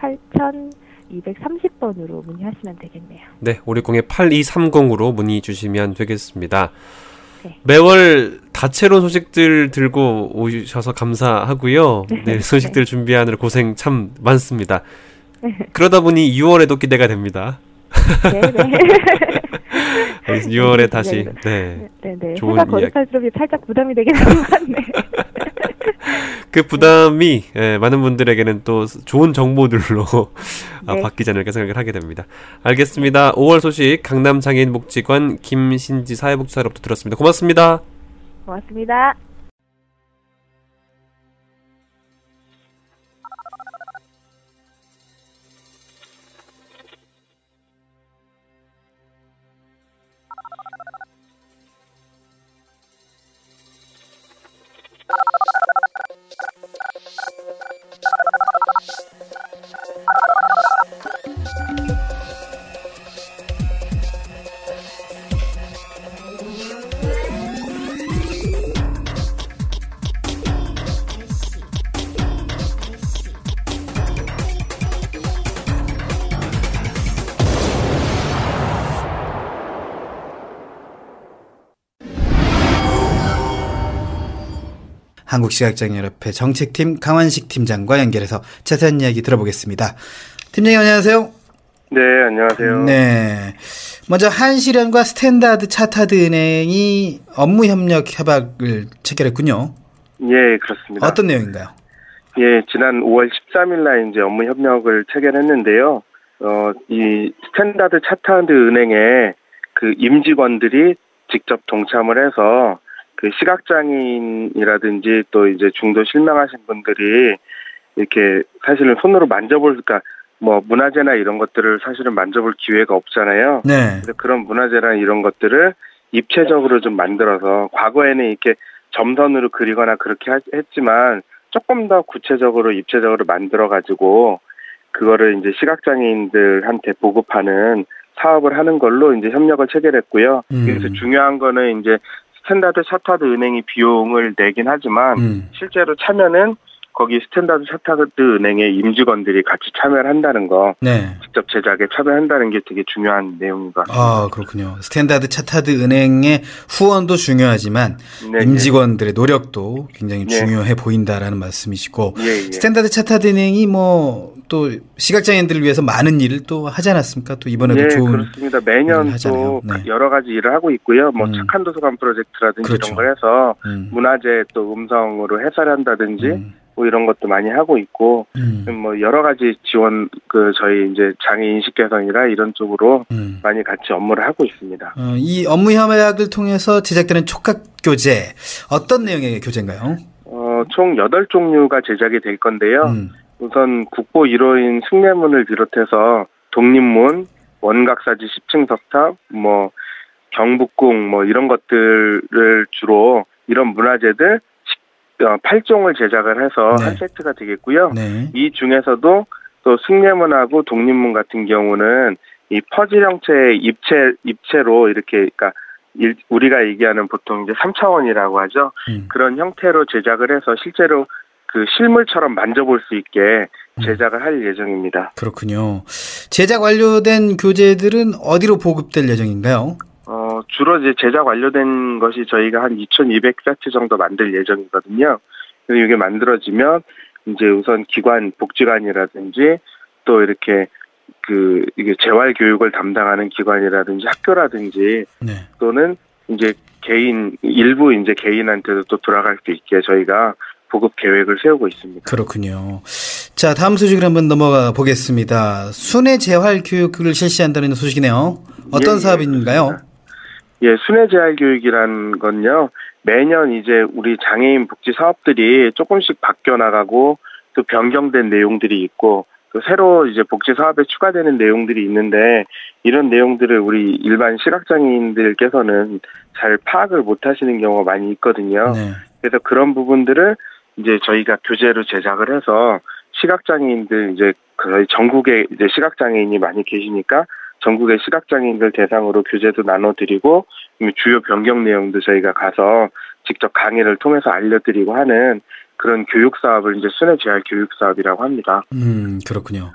Speaker 13: 8230번으로 문의하시면 되겠네요.
Speaker 2: 네, 560에 8230으로 문의 주시면 되겠습니다. 네. 매월 다채로운 소식들 들고 오셔서 감사하고요. 네, 네 소식들 준비하느라 고생 참 많습니다. 네. 그러다 보니 6월에도 기대가 됩니다. 네, 네. [LAUGHS] 6월에 다시 네,
Speaker 13: 네, 네. 좋은 이야기. 거듭할수록 살짝 부담이 되긴 하는 것 같네. [LAUGHS]
Speaker 2: 그 부담이 예, 많은 분들에게는 또 좋은 정보들로 [LAUGHS] 아, 네. 바뀌지 않을까 생각을 하게 됩니다. 알겠습니다. 5월 소식 강남 장애인 복지관 김신지 사회복지사로부터 들었습니다. 고맙습니다.
Speaker 13: 고맙습니다.
Speaker 11: 한국시각장애인협회 정책팀 강환식 팀장과 연결해서 자세한 이야기 들어보겠습니다. 팀장님 안녕하세요.
Speaker 12: 네, 안녕하세요.
Speaker 11: 네. 먼저 한시련과 스탠다드 차타드 은행이 업무 협력 협약을 체결했군요.
Speaker 12: 예, 그렇습니다.
Speaker 11: 어떤 내용인가요?
Speaker 12: 예, 지난 5월 13일 날 이제 업무 협력을 체결했는데요. 어, 이 스탠다드 차타드 은행에 그 임직원들이 직접 동참을 해서 그 시각장애인이라든지 또 이제 중도 실명하신 분들이 이렇게 사실은 손으로 만져볼, 그러니까 뭐 문화재나 이런 것들을 사실은 만져볼 기회가 없잖아요. 네. 그래서 그런 문화재나 이런 것들을 입체적으로 좀 만들어서 과거에는 이렇게 점선으로 그리거나 그렇게 했지만 조금 더 구체적으로 입체적으로 만들어 가지고 그거를 이제 시각장애인들한테 보급하는 사업을 하는 걸로 이제 협력을 체결했고요. 음. 그래서 중요한 거는 이제 스탠다드 차타드 은행이 비용을 내긴 하지만 음. 실제로 참여는 거기 스탠다드 차타드 은행의 임직원들이 같이 참여를 한다는 거, 네. 직접 제작에 참여한다는 게 되게 중요한 내용인 것 같습니다.
Speaker 11: 아 그렇군요. 스탠다드 차타드 은행의 후원도 중요하지만 네, 네. 임직원들의 노력도 굉장히 네. 중요해 보인다라는 말씀이시고 예, 예. 스탠다드 차타드 은행이 뭐 또 시각장애인들을 위해서 많은 일을 또 하지 않았습니까? 또 이번에도 네, 좋은
Speaker 12: 그렇습니다. 매년 또 네. 여러 가지 일을 하고 있고요. 뭐 음. 착한 도서관 프로젝트라든지 그렇죠. 이런 걸 해서 음. 문화재 또 음성으로 해설한다든지. 음. 뭐 이런 것도 많이 하고 있고 음. 뭐 여러 가지 지원 그 저희 이제 장애 인식 개선이라 이런 쪽으로 음. 많이 같이 업무를 하고 있습니다.
Speaker 11: 어, 이 업무 협약을 통해서 제작되는 촉각 교재 어떤 내용의 교재인가요?
Speaker 12: 어, 총 8종류가 제작이 될 건데요. 음. 우선 국보 1호인 승례문을 비롯해서 독립문, 원각사지 10층 석탑, 뭐 경북궁 뭐 이런 것들을 주로 이런 문화재들 8종을 어, 제작을 해서 네. 한 세트가 되겠고요. 네. 이 중에서도 또 승례문하고 독립문 같은 경우는 이 퍼즐 형태의 입체 입체로 이렇게 그러니까 일, 우리가 얘기하는 보통 이제 3차원이라고 하죠. 음. 그런 형태로 제작을 해서 실제로 그 실물처럼 만져볼 수 있게 음. 제작을 음. 할 예정입니다.
Speaker 11: 그렇군요. 제작 완료된 교재들은 어디로 보급될 예정인가요?
Speaker 12: 어, 주로 이제 제작 완료된 것이 저희가 한 2,200세트 정도 만들 예정이거든요. 그래서 이게 만들어지면 이제 우선 기관, 복지관이라든지 또 이렇게 그 이게 재활 교육을 담당하는 기관이라든지 학교라든지
Speaker 11: 네.
Speaker 12: 또는 이제 개인 일부 이제 개인한테도 또 돌아갈 수 있게 저희가 보급 계획을 세우고 있습니다.
Speaker 11: 그렇군요. 자, 다음 소식을 한번 넘어가 보겠습니다. 순회 재활 교육을 실시한다는 소식이네요. 어떤
Speaker 12: 예, 예,
Speaker 11: 사업인가요?
Speaker 12: 예, 순회 재활 교육이란 건요. 매년 이제 우리 장애인 복지 사업들이 조금씩 바뀌어 나가고 또 변경된 내용들이 있고 또 새로 이제 복지 사업에 추가되는 내용들이 있는데 이런 내용들을 우리 일반 시각장애인들께서는 잘 파악을 못 하시는 경우가 많이 있거든요.
Speaker 11: 네.
Speaker 12: 그래서 그런 부분들을 이제 저희가 교재로 제작을 해서 시각장애인들 이제 거의 전국에 이제 시각장애인이 많이 계시니까 전국의 시각장애인들 대상으로 교재도 나눠드리고 주요 변경 내용도 저희가 가서 직접 강의를 통해서 알려드리고 하는 그런 교육 사업을 이제 순회 재활 교육 사업이라고 합니다.
Speaker 11: 음, 그렇군요.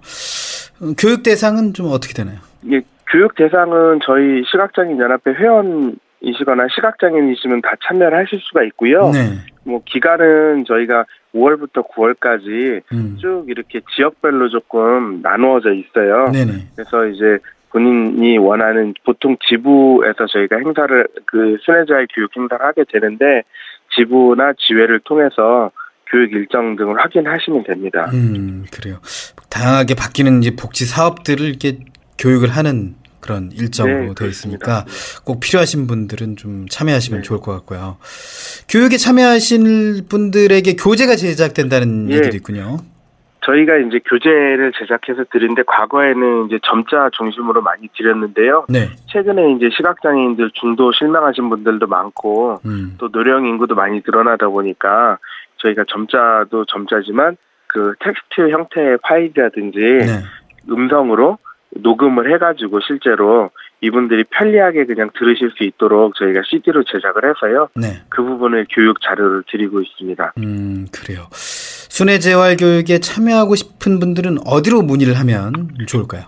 Speaker 11: 어, 교육 대상은 좀 어떻게 되나요?
Speaker 12: 예, 교육 대상은 저희 시각장애인 연합회 회원이시거나 시각장애인이시면 다 참여를 하실 수가 있고요.
Speaker 11: 네.
Speaker 12: 뭐 기간은 저희가 5월부터 9월까지
Speaker 11: 음.
Speaker 12: 쭉 이렇게 지역별로 조금 나누어져 있어요.
Speaker 11: 네네.
Speaker 12: 그래서 이제 본인이 원하는 보통 지부에서 저희가 행사를 그 순회자의 교육 행사를 하게 되는데 지부나 지회를 통해서 교육 일정 등을 확인하시면 됩니다.
Speaker 11: 음, 그래요. 다양하게 바뀌는 이제 복지 사업들을 이렇게 교육을 하는 그런 일정으로
Speaker 12: 네,
Speaker 11: 되어 있으니까 꼭 필요하신 분들은 좀 참여하시면 좋을 것 같고요. 교육에 참여하실 분들에게 교재가 제작된다는
Speaker 12: 예.
Speaker 11: 얘기도 있군요.
Speaker 12: 저희가 이제 교재를 제작해서 드리는데 과거에는 이제 점자 중심으로 많이 드렸는데요.
Speaker 11: 네.
Speaker 12: 최근에 이제 시각장애인들 중도 실망하신 분들도 많고
Speaker 11: 음.
Speaker 12: 또 노령 인구도 많이 늘어나다 보니까 저희가 점자도 점자지만 그 텍스트 형태의 파일이라든지
Speaker 11: 네.
Speaker 12: 음성으로 녹음을 해가지고 실제로 이분들이 편리하게 그냥 들으실 수 있도록 저희가 CD로 제작을 해서요.
Speaker 11: 네.
Speaker 12: 그 부분을 교육 자료를 드리고 있습니다.
Speaker 11: 음, 그래요. 순회 재활 교육에 참여하고 싶은 분들은 어디로 문의를 하면 좋을까요?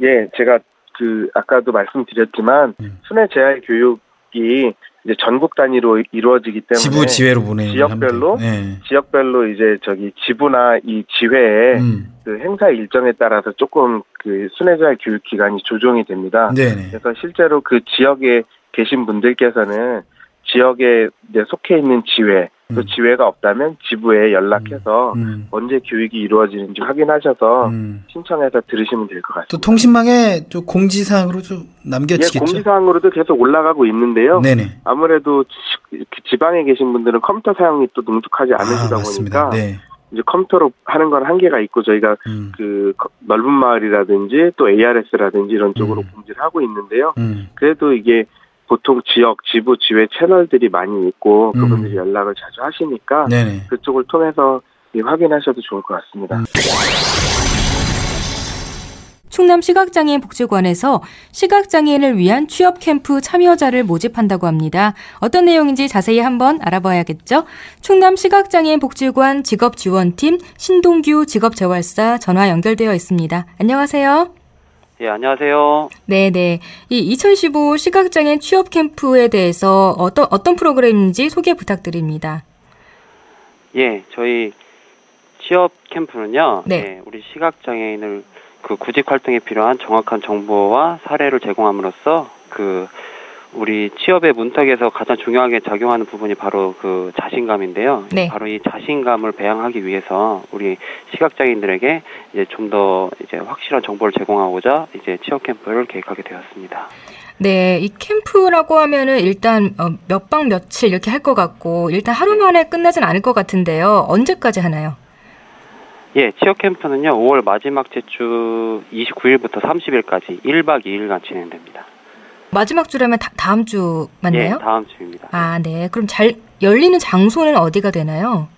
Speaker 12: 예, 제가 그 아까도 말씀드렸지만
Speaker 11: 음.
Speaker 12: 순회 재활 교육이 이제 전국 단위로 이루어지기 때문에
Speaker 11: 지부 지회로 보내는
Speaker 12: 지역별로
Speaker 11: 네.
Speaker 12: 지역별로 이제 저기 지부나 이 지회에
Speaker 11: 음.
Speaker 12: 그 행사 일정에 따라서 조금 그 순회자 교육 기간이 조정이 됩니다.
Speaker 11: 네네.
Speaker 12: 그래서 실제로 그 지역에 계신 분들께서는 지역에 속해 있는 지회 또 지회가 없다면 지부에 연락해서
Speaker 11: 음.
Speaker 12: 언제 교육이 이루어지는지 확인하셔서
Speaker 11: 음.
Speaker 12: 신청해서 들으시면 될 것 같습니다.
Speaker 11: 또 통신망에 좀 공지사항으로 좀
Speaker 12: 예,
Speaker 11: 남겨지겠죠.
Speaker 12: 공지사항으로도 계속 올라가고 있는데요.
Speaker 11: 네네.
Speaker 12: 아무래도 지- 지방에 계신 분들은 컴퓨터 사용이 또 능숙하지 않으시다
Speaker 11: 아.
Speaker 12: 보니까
Speaker 11: 네.
Speaker 12: 이제 컴퓨터로 하는 건 한계가 있고 저희가
Speaker 11: 음.
Speaker 12: 그 거- 넓은 마을이라든지 또 ARS라든지 이런 쪽으로 공지를 하고 있는데요.
Speaker 11: 음.
Speaker 12: 그래도 이게 보통 지역, 지부, 지회 채널들이 많이 있고
Speaker 11: 음.
Speaker 12: 그분들이 연락을 자주 하시니까
Speaker 11: 네네.
Speaker 12: 그쪽을 통해서 예, 확인하셔도 좋을 것 같습니다.
Speaker 1: 충남 시각장애인 복지관에서 시각장애인을 위한 취업 캠프 참여자를 모집한다고 합니다. 어떤 내용인지 자세히 한번 알아봐야겠죠? 충남 시각장애인 복지관 직업지원팀 신동규 직업재활사 전화 연결되어 있습니다. 안녕하세요.
Speaker 14: 예, 안녕하세요.
Speaker 1: 네 네. 이 2015 시각장애인 취업 캠프에 대해서 어떤, 어떤 프로그램인지 소개 부탁드립니다.
Speaker 14: 예, 저희 취업 캠프는요.
Speaker 1: 네.
Speaker 14: 예, 우리 시각장애인을 그 구직 활동에 필요한 정확한 정보와 사례를 제공함으로써 그 우리 취업의 문턱에서 가장 중요하게 작용하는 부분이 바로 그 자신감인데요.
Speaker 1: 네.
Speaker 14: 바로 이 자신감을 배양하기 위해서 우리 시각장애인들에게 이제 좀 더 이제 확실한 정보를 제공하고자 이제 취업 캠프를 계획하게 되었습니다.
Speaker 1: 네, 이 캠프라고 하면은 일단 어, 몇박 며칠 이렇게 할 것 같고 일단 하루 만에 끝나진 않을 것 같은데요. 언제까지 하나요?
Speaker 14: 예, 취업 캠프는요, 5월 마지막 주 29일부터 30일까지 1박 2일간 진행됩니다.
Speaker 1: 마지막 주라면 다, 다음 주 맞나요?
Speaker 14: 예, 다음 주입니다.
Speaker 1: 아, 네. 그럼 잘 열리는 장소는 어디가 되나요?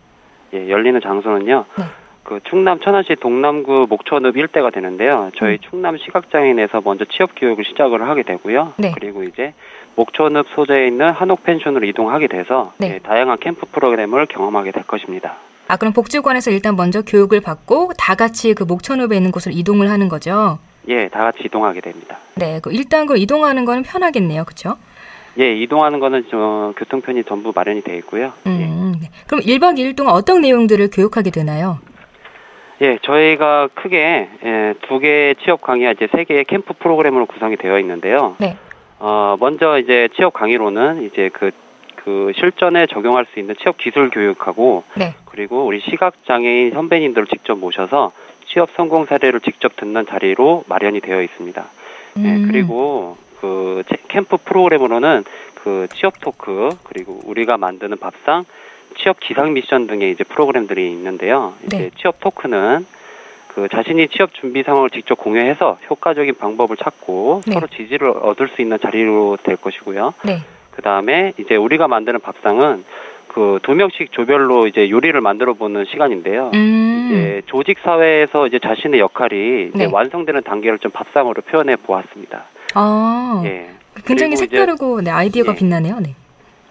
Speaker 14: 예, 열리는 장소는요,
Speaker 1: 네.
Speaker 14: 그 충남 천안시 동남구 목천읍 일대가 되는데요. 저희
Speaker 1: 음.
Speaker 14: 충남 시각장애인에서 먼저 취업 교육을 시작을 하게 되고요.
Speaker 1: 네.
Speaker 14: 그리고 이제 목천읍 소재에 있는 한옥 펜션으로 이동하게 돼서
Speaker 1: 네.
Speaker 14: 예, 다양한 캠프 프로그램을 경험하게 될 것입니다.
Speaker 1: 아, 그럼 복지관에서 일단 먼저 교육을 받고 다 같이 그 목천읍에 있는 곳으로 이동을 하는 거죠?
Speaker 14: 예, 다 같이 이동하게 됩니다.
Speaker 1: 네, 그 일단 그 이동하는 거는 편하겠네요, 그렇죠?
Speaker 14: 예, 이동하는 거는 저 교통편이 전부 마련이 되어 있고요.
Speaker 1: 음, 네. 그럼 1박 2일 동안 어떤 내용들을 교육하게 되나요?
Speaker 14: 예, 저희가 크게 예, 두 개의 취업 강의와 이제 세 개의 캠프 프로그램으로 구성이 되어 있는데요.
Speaker 1: 네.
Speaker 14: 어, 먼저 이제 취업 강의로는 이제 그, 그 실전에 적용할 수 있는 취업 기술 교육하고
Speaker 1: 네.
Speaker 14: 그리고 우리 시각 장애인 선배님들을 직접 모셔서 취업 성공 사례를 직접 듣는 자리로 마련이 되어 있습니다.
Speaker 1: 음.
Speaker 14: 예, 그리고 그 캠프 프로그램으로는 그 취업 토크 그리고 우리가 만드는 밥상 취업 기상 미션 등의 이제 프로그램들이 있는데요. 이제
Speaker 1: 네.
Speaker 14: 취업 토크는 그 자신이 취업 준비 상황을 직접 공유해서 효과적인 방법을 찾고
Speaker 1: 네.
Speaker 14: 서로 지지를 얻을 수 있는 자리로 될 것이고요.
Speaker 1: 네.
Speaker 14: 그 다음에 이제 우리가 만드는 밥상은 그 두 명씩 조별로 이제 요리를 만들어 보는 시간인데요.
Speaker 1: 음.
Speaker 14: 이제 조직 사회에서 이제 자신의 역할이 이제
Speaker 1: 네.
Speaker 14: 완성되는 단계를 좀 밥상으로 표현해 보았습니다.
Speaker 1: 아,
Speaker 14: 예.
Speaker 1: 굉장히
Speaker 14: 그리고 이제-
Speaker 1: 색다르고 네, 아이디어가
Speaker 14: 예.
Speaker 1: 빛나네요. 네.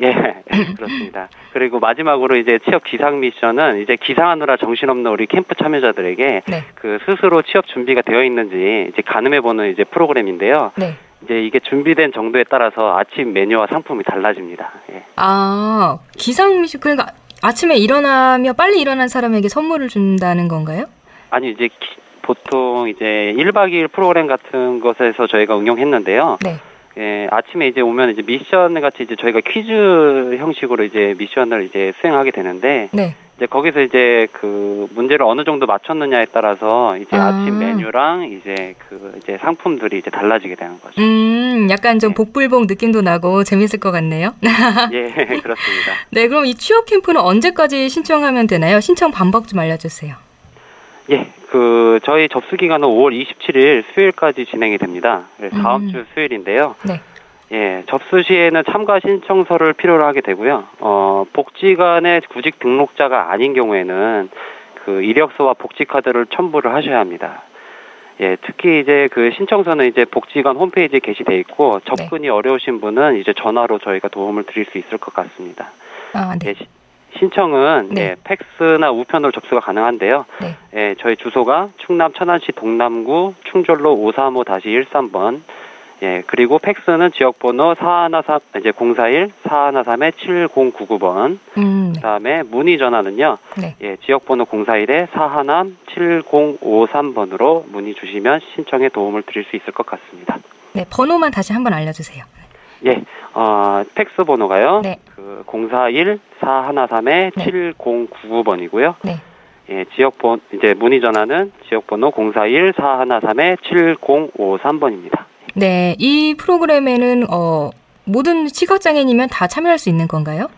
Speaker 14: 예, [LAUGHS] 그렇습니다. 그리고 마지막으로 이제 취업 기상 미션은 이제 기상하느라 정신없는 우리 캠프 참여자들에게
Speaker 1: 네.
Speaker 14: 그 스스로 취업 준비가 되어 있는지 이제 가늠해 보는 이제 프로그램인데요.
Speaker 1: 네.
Speaker 14: 이제 이게 준비된 정도에 따라서 아침 메뉴와 상품이 달라집니다. 예.
Speaker 1: 아, 기상 미션 그러니까 아침에 일어나며 빨리 일어난 사람에게 선물을 준다는 건가요?
Speaker 14: 아니 이제 기- 보통 이제 1박 2일 프로그램 같은 것에서 저희가 응용했는데요.
Speaker 1: 네.
Speaker 14: 예, 아침에 이제 오면 이제 미션 같이 이제 저희가 퀴즈 형식으로 이제 미션을 이제 수행하게 되는데
Speaker 1: 네.
Speaker 14: 이제 거기서 이제 그 문제를 어느 정도 맞췄느냐에 따라서 이제
Speaker 1: 아.
Speaker 14: 아. 침 메뉴랑 이제 그 이제 상품들이 이제 달라지게 되는 거죠.
Speaker 1: 음, 약간 좀 복불복 느낌도 나고 재밌을 것 같네요. [LAUGHS]
Speaker 14: 예, 그렇습니다. [LAUGHS]
Speaker 1: 네, 그럼 이 취업 캠프는 언제까지 신청하면 되나요? 신청 방법 좀 알려주세요.
Speaker 14: 예, 그 저희 접수 기간은 5월 27일 수요일까지 진행이 됩니다. 그래서 다음
Speaker 1: 음.
Speaker 14: 주 수요일인데요.
Speaker 1: 네.
Speaker 14: 예, 접수 시에는 참가 신청서를 필요로 하게 되고요. 어, 복지관의 구직 등록자가 아닌 경우에는 그 이력서와 복지카드를 첨부를 하셔야 합니다. 예, 특히 이제 그 신청서는 이제 복지관 홈페이지에 게시돼 있고 접근이 어려우신 분은 이제 전화로 저희가 도움을 드릴 수 있을 것 같습니다.
Speaker 1: 아, 네.
Speaker 14: 예, 시- 신청은
Speaker 1: 네.
Speaker 14: 예, 팩스나 우편으로 접수가 가능한데요.
Speaker 1: 네.
Speaker 14: 예, 저희 주소가 충남 천안시 동남구 충절로 535-13번. 예, 그리고 팩스는 지역번호 413 이제 041 413에 7099번.
Speaker 1: 음,
Speaker 14: 그 다음에 문의 전화는요.
Speaker 1: 네.
Speaker 14: 예, 지역번호 041에 413 7053번으로 문의 주시면 신청에 도움을 드릴 수 있을 것 같습니다.
Speaker 1: 네, 번호만 다시 한번 알려주세요.
Speaker 14: 예, 어, 팩스 번호가요.
Speaker 1: 네.
Speaker 14: 그 041 413에 7099번이고요.
Speaker 1: 네.
Speaker 14: 예, 지역번 이제 문의 전화는 지역번호 041 413에 7053번입니다.
Speaker 1: 네, 이 프로그램에는 어, 모든 시각장애인이면 다 참여할 수 있는 건가요?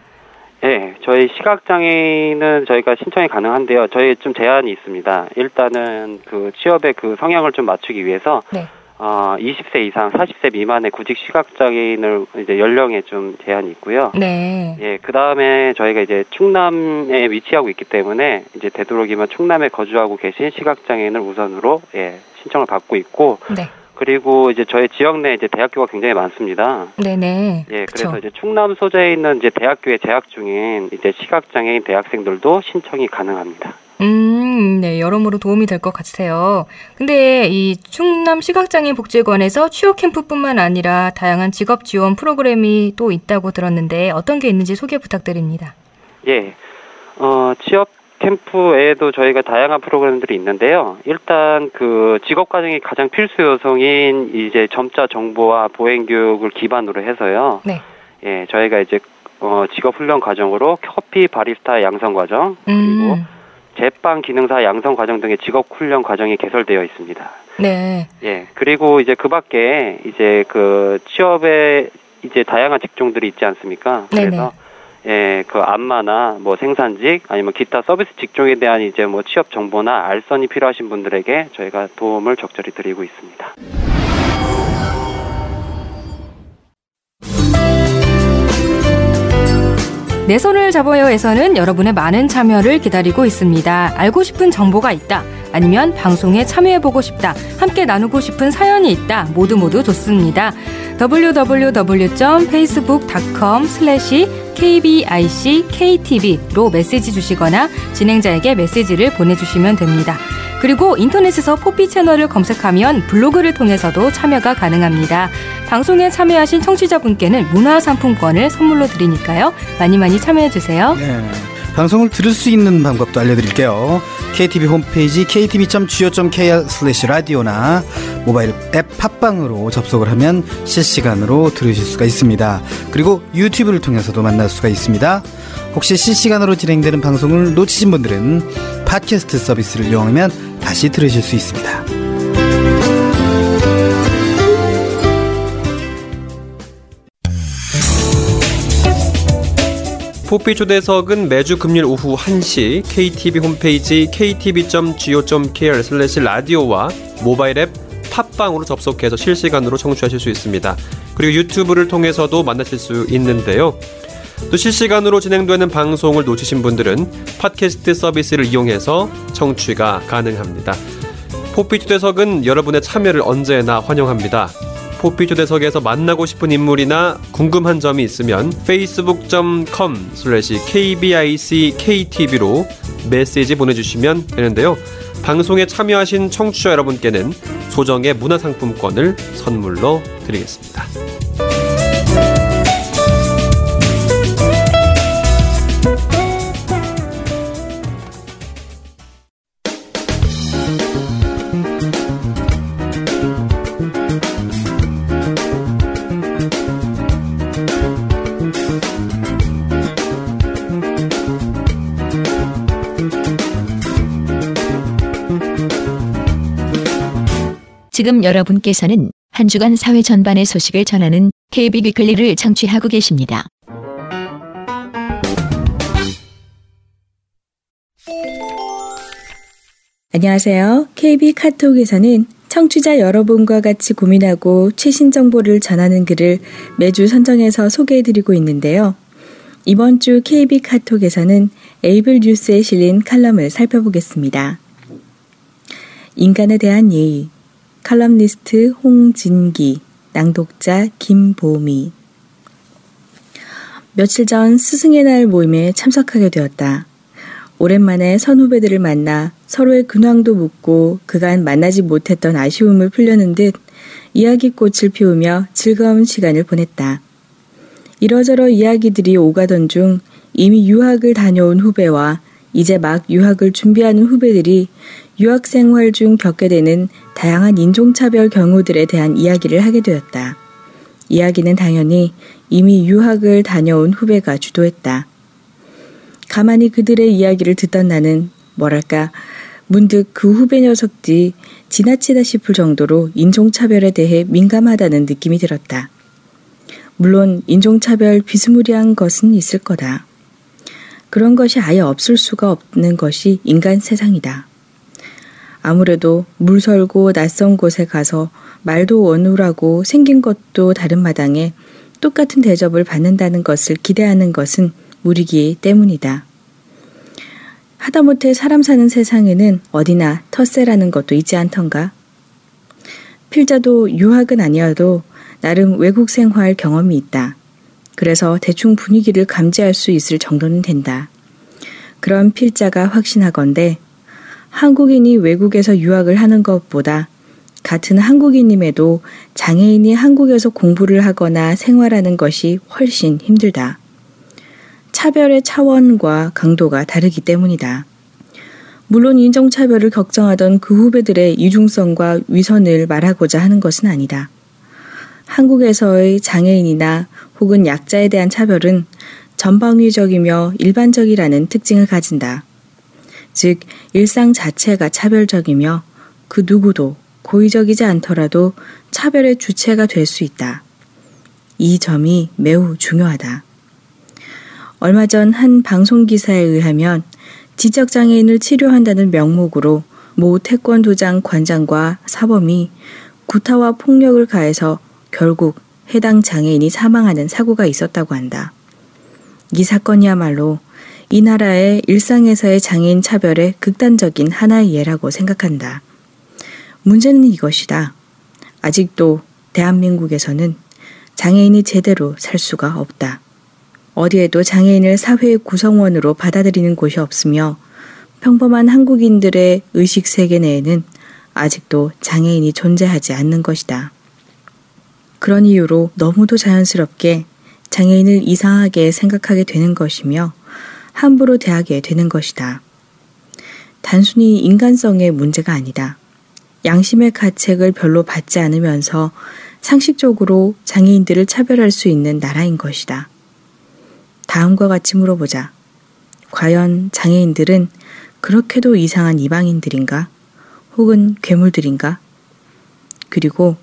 Speaker 14: 예, 저희 시각장애인은 저희가 신청이 가능한데요. 저희 좀 제한이 있습니다. 일단은 그 취업의 그 성향을 좀 맞추기 위해서
Speaker 1: 네.
Speaker 14: 어, 20세 이상 40세 미만의 구직 시각장애인을 이제 연령에 좀 제한이 있고요.
Speaker 1: 네.
Speaker 14: 예, 그 다음에 저희가 이제 충남에 위치하고 있기 때문에 이제 되도록이면 충남에 거주하고 계신 시각장애인을 우선으로 예, 신청을 받고 있고
Speaker 1: 네.
Speaker 14: 그리고 이제 저희 지역 내 이제 대학교가 굉장히 많습니다.
Speaker 1: 네네.
Speaker 14: 예,
Speaker 1: 그쵸.
Speaker 14: 그래서 이제 충남 소재에 있는 이제 대학교에 재학 중인 이제 시각 장애인 대학생들도 신청이 가능합니다.
Speaker 1: 음, 네, 여러모로 도움이 될 것 같으세요. 근데 이 충남 시각장애인 복지관에서 취업 캠프뿐만 아니라 다양한 직업 지원 프로그램이 또 있다고 들었는데 어떤 게 있는지 소개 부탁드립니다.
Speaker 14: 예, 어, 취업 캠프 외에도 저희가 다양한 프로그램들이 있는데요. 일단 그 직업 과정이 가장 필수 요소인 이제 점자 정보와 보행 교육을 기반으로 해서요.
Speaker 1: 네.
Speaker 14: 예, 저희가 이제 어, 직업 훈련 과정으로 커피 바리스타 양성 과정 그리고
Speaker 1: 음,
Speaker 14: 제빵 기능사 양성 과정 등의 직업 훈련 과정이 개설되어 있습니다.
Speaker 1: 네.
Speaker 14: 예, 그리고 이제 그 밖에 이제 그 취업에 이제 다양한 직종들이 있지 않습니까? 그래서 예, 그 안마나 뭐 생산직 아니면 기타 서비스 직종에 대한 이제 뭐 취업 정보나 알선이 필요하신 분들에게 저희가 도움을 적절히 드리고 있습니다.
Speaker 1: 내 손을 잡아요에서는 여러분의 많은 참여를 기다리고 있습니다. 알고 싶은 정보가 있다. 아니면 방송에 참여해보고 싶다. 함께 나누고 싶은 사연이 있다. 모두 모두 좋습니다. www.facebook.com kbic ktV로 메시지 주시거나 진행자에게 메시지를 보내주시면 됩니다. 그리고 인터넷에서 포피 채널을 검색하면 블로그를 통해서도 참여가 가능합니다. 방송에 참여하신 청취자분께는 문화상품권을 선물로 드리니까요. 많이 많이 참여해주세요.
Speaker 11: 네. 방송을 들을 수 있는 방법도 알려드릴게요. KTV 홈페이지 ktv.go.kr 슬래시 라디오나 모바일 앱 팟빵으로 접속을 하면 실시간으로 들으실 수가 있습니다. 그리고 유튜브를 통해서도 만날 수가 있습니다. 혹시 실시간으로 진행되는 방송을 놓치신 분들은 팟캐스트 서비스를 이용하면 다시 들으실 수 있습니다.
Speaker 2: 포피 초대석은 매주 금요일 오후 1시 KTV 홈페이지 ktv.go.kr 슬래시 라디오와 모바일 앱 팟빵으로 접속해서 실시간으로 청취하실 수 있습니다. 그리고 유튜브를 통해서도 만나실 수 있는데요. 또 실시간으로 진행되는 방송을 놓치신 분들은 팟캐스트 서비스를 이용해서 청취가 가능합니다. 포피 초대석은 여러분의 참여를 언제나 환영합니다. 포피 초대석에서 만나고 싶은 인물이나 궁금한 점이 있으면 facebook.com kbicktv로 메시지 보내주시면 되는데요. 방송에 참여하신 청취자 여러분께는 소정의 문화상품권을 선물로 드리겠습니다.
Speaker 6: 지금 여러분께서는 한 주간 사회 전반의 소식을 전하는 KB 위클리를 청취하고 계십니다.
Speaker 15: 안녕하세요. KB 카톡에서는 청취자 여러분과 같이 고민하고 최신 정보를 전하는 글을 매주 선정해서 소개해드리고 있는데요. 이번 주 KB 카톡에서는 에이블 뉴스에 실린 칼럼을 살펴보겠습니다. 인간에 대한 예의, 칼럼니스트 홍진기, 낭독자 김보미. 며칠 전 스승의 날 모임에 참석하게 되었다. 오랜만에 선후배들을 만나 서로의 근황도 묻고 그간 만나지 못했던 아쉬움을 풀려는 듯 이야기꽃을 피우며 즐거운 시간을 보냈다. 이러저러 이야기들이 오가던 중 이미 유학을 다녀온 후배와 이제 막 유학을 준비하는 후배들이 유학 생활 중 겪게 되는 다양한 인종차별 경우들에 대한 이야기를 하게 되었다. 이야기는 당연히 이미 유학을 다녀온 후배가 주도했다. 가만히 그들의 이야기를 듣던 나는 뭐랄까 문득 그 후배 녀석들이 지나치다 싶을 정도로 인종차별에 대해 민감하다는 느낌이 들었다. 물론 인종차별 비스무리한 것은 있을 거다. 그런 것이 아예 없을 수가 없는 것이 인간 세상이다. 아무래도 물설고 낯선 곳에 가서 말도 원울하고 생긴 것도 다른 마당에 똑같은 대접을 받는다는 것을 기대하는 것은 무리기 때문이다. 하다못해 사람 사는 세상에는 어디나 텃세라는 것도 있지 않던가? 필자도 유학은 아니어도 나름 외국 생활 경험이 있다. 그래서 대충 분위기를 감지할 수 있을 정도는 된다. 그런 필자가 확신하건대 한국인이 외국에서 유학을 하는 것보다 같은 한국인임에도 장애인이 한국에서 공부를 하거나 생활하는 것이 훨씬 힘들다. 차별의 차원과 강도가 다르기 때문이다. 물론 인종차별을 걱정하던 그 후배들의 이중성과 위선을 말하고자 하는 것은 아니다. 한국에서의 장애인이나 혹은 약자에 대한 차별은 전방위적이며 일반적이라는 특징을 가진다. 즉, 일상 자체가 차별적이며 그 누구도 고의적이지 않더라도 차별의 주체가 될 수 있다. 이 점이 매우 중요하다. 얼마 전 한 방송 기사에 의하면 지적장애인을 치료한다는 명목으로 모 태권도장 관장과 사범이 구타와 폭력을 가해서 결국 해당 장애인이 사망하는 사고가 있었다고 한다. 이 사건이야말로 이 나라의 일상에서의 장애인 차별의 극단적인 하나의 예라고 생각한다. 문제는 이것이다. 아직도 대한민국에서는 장애인이 제대로 살 수가 없다. 어디에도 장애인을 사회의 구성원으로 받아들이는 곳이 없으며 평범한 한국인들의 의식 세계 내에는 아직도 장애인이 존재하지 않는 것이다. 그런 이유로 너무도 자연스럽게 장애인을 이상하게 생각하게 되는 것이며 함부로 대하게 되는 것이다. 단순히 인간성의 문제가 아니다. 양심의 가책을 별로 받지 않으면서 상식적으로 장애인들을 차별할 수 있는 나라인 것이다. 다음과 같이 물어보자. 과연 장애인들은 그렇게도 이상한 이방인들인가? 혹은 괴물들인가? 그리고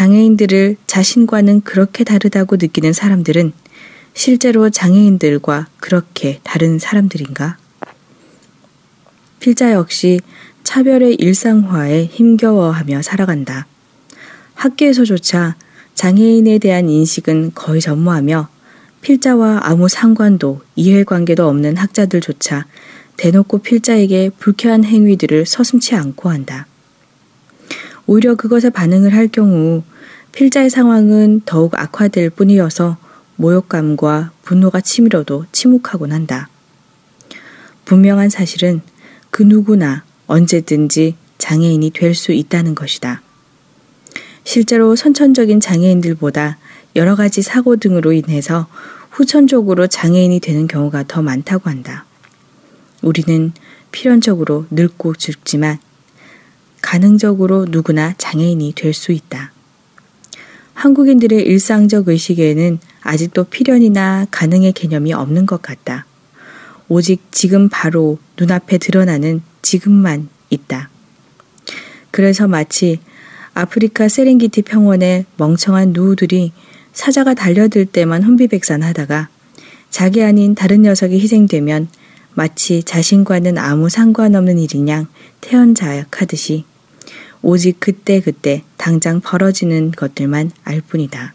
Speaker 15: 장애인들을 자신과는 그렇게 다르다고 느끼는 사람들은 실제로 장애인들과 그렇게 다른 사람들인가? 필자 역시 차별의 일상화에 힘겨워하며 살아간다. 학교에서조차 장애인에 대한 인식은 거의 전무하며 필자와 아무 상관도 이해관계도 없는 학자들조차 대놓고 필자에게 불쾌한 행위들을 서슴치 않고 한다. 오히려 그것에 반응을 할 경우 필자의 상황은 더욱 악화될 뿐이어서 모욕감과 분노가 치밀어도 침묵하곤 한다. 분명한 사실은 그 누구나 언제든지 장애인이 될 수 있다는 것이다. 실제로 선천적인 장애인들보다 여러 가지 사고 등으로 인해서 후천적으로 장애인이 되는 경우가 더 많다고 한다. 우리는 필연적으로 늙고 죽지만 가능적으로 누구나 장애인이 될 수 있다. 한국인들의 일상적 의식에는 아직도 필연이나 가능의 개념이 없는 것 같다. 오직 지금 바로 눈앞에 드러나는 지금만 있다. 그래서 마치 아프리카 세렝기티 평원의 멍청한 누우들이 사자가 달려들 때만 혼비백산하다가 자기 아닌 다른 녀석이 희생되면 마치 자신과는 아무 상관없는 일이냐 태연자약하듯이 오직 그때 그때 당장 벌어지는 것들만 알 뿐이다.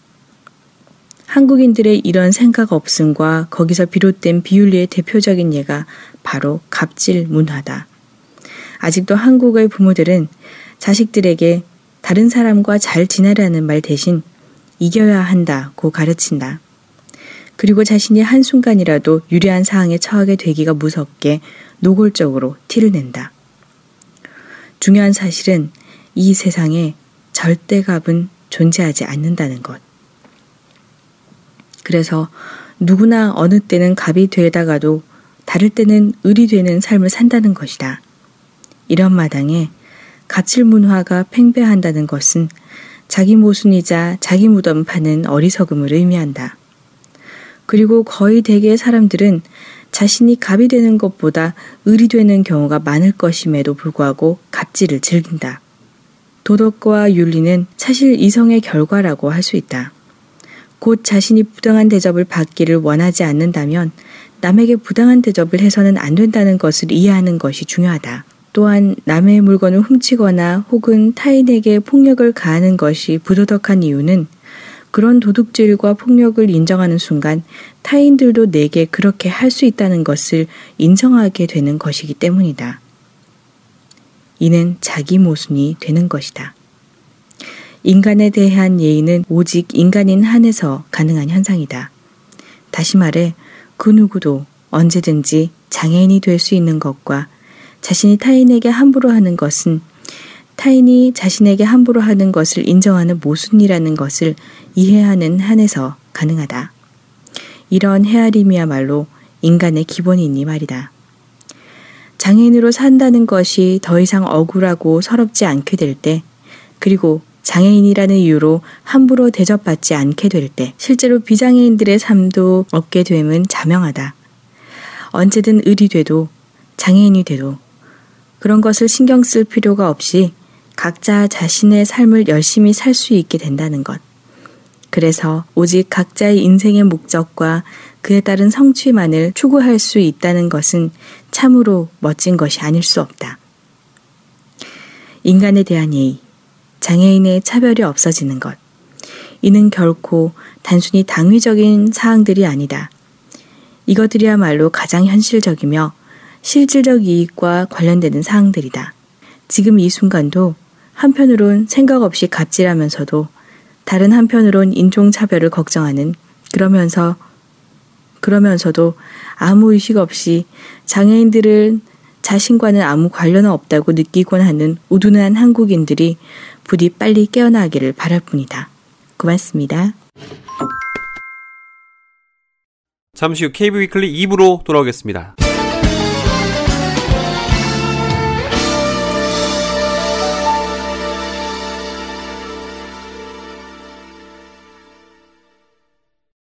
Speaker 15: 한국인들의 이런 생각 없음과 거기서 비롯된 비윤리의 대표적인 예가 바로 갑질 문화다. 아직도 한국의 부모들은 자식들에게 다른 사람과 잘 지내라는 말 대신 이겨야 한다고 가르친다. 그리고 자신이 한순간이라도 유리한 상황에 처하게 되기가 무섭게 노골적으로 티를 낸다. 중요한 사실은 이 세상에 절대값은 존재하지 않는다는 것. 그래서 누구나 어느 때는 갑이 되다가도 다를 때는 을이 되는 삶을 산다는 것이다. 이런 마당에 가칠 문화가 팽배한다는 것은 자기 모순이자 자기 무덤 파는 어리석음을 의미한다. 그리고 거의 대개의 사람들은 자신이 갑이 되는 것보다 을이 되는 경우가 많을 것임에도 불구하고 갑질을 즐긴다. 도덕과 윤리는 사실 이성의 결과라고 할 수 있다. 곧 자신이 부당한 대접을 받기를 원하지 않는다면 남에게 부당한 대접을 해서는 안 된다는 것을 이해하는 것이 중요하다. 또한 남의 물건을 훔치거나 혹은 타인에게 폭력을 가하는 것이 부도덕한 이유는 그런 도둑질과 폭력을 인정하는 순간 타인들도 내게 그렇게 할 수 있다는 것을 인정하게 되는 것이기 때문이다. 이는 자기 모순이 되는 것이다. 인간에 대한 예의는 오직 인간인 한에서 가능한 현상이다. 다시 말해, 그 누구도 언제든지 장애인이 될 수 있는 것과 자신이 타인에게 함부로 하는 것은 타인이 자신에게 함부로 하는 것을 인정하는 모순이라는 것을 이해하는 한에서 가능하다. 이런 헤아림이야말로 인간의 기본이니 말이다. 장애인으로 산다는 것이 더 이상 억울하고 서럽지 않게 될 때, 그리고 장애인이라는 이유로 함부로 대접받지 않게 될 때, 실제로 비장애인들의 삶도 얻게 됨은 자명하다. 언제든 을이 돼도, 장애인이 돼도, 그런 것을 신경 쓸 필요가 없이 각자 자신의 삶을 열심히 살 수 있게 된다는 것. 그래서 오직 각자의 인생의 목적과 그에 따른 성취만을 추구할 수 있다는 것은 참으로 멋진 것이 아닐 수 없다. 인간에 대한 예의, 장애인의 차별이 없어지는 것. 이는 결코 단순히 당위적인 사항들이 아니다. 이것들이야말로 가장 현실적이며 실질적 이익과 관련되는 사항들이다. 지금 이 순간도 한편으론 생각 없이 갑질하면서도 다른 한편으론 인종차별을 걱정하는 그러면서 그러면서도 아무 의식 없이 장애인들은 자신과는 아무 관련 없다고 느끼곤 하는 우둔한 한국인들이 부디 빨리 깨어나기를 바랄 뿐이다. 고맙습니다.
Speaker 2: 잠시 후 KB 위클리 2부로 돌아오겠습니다.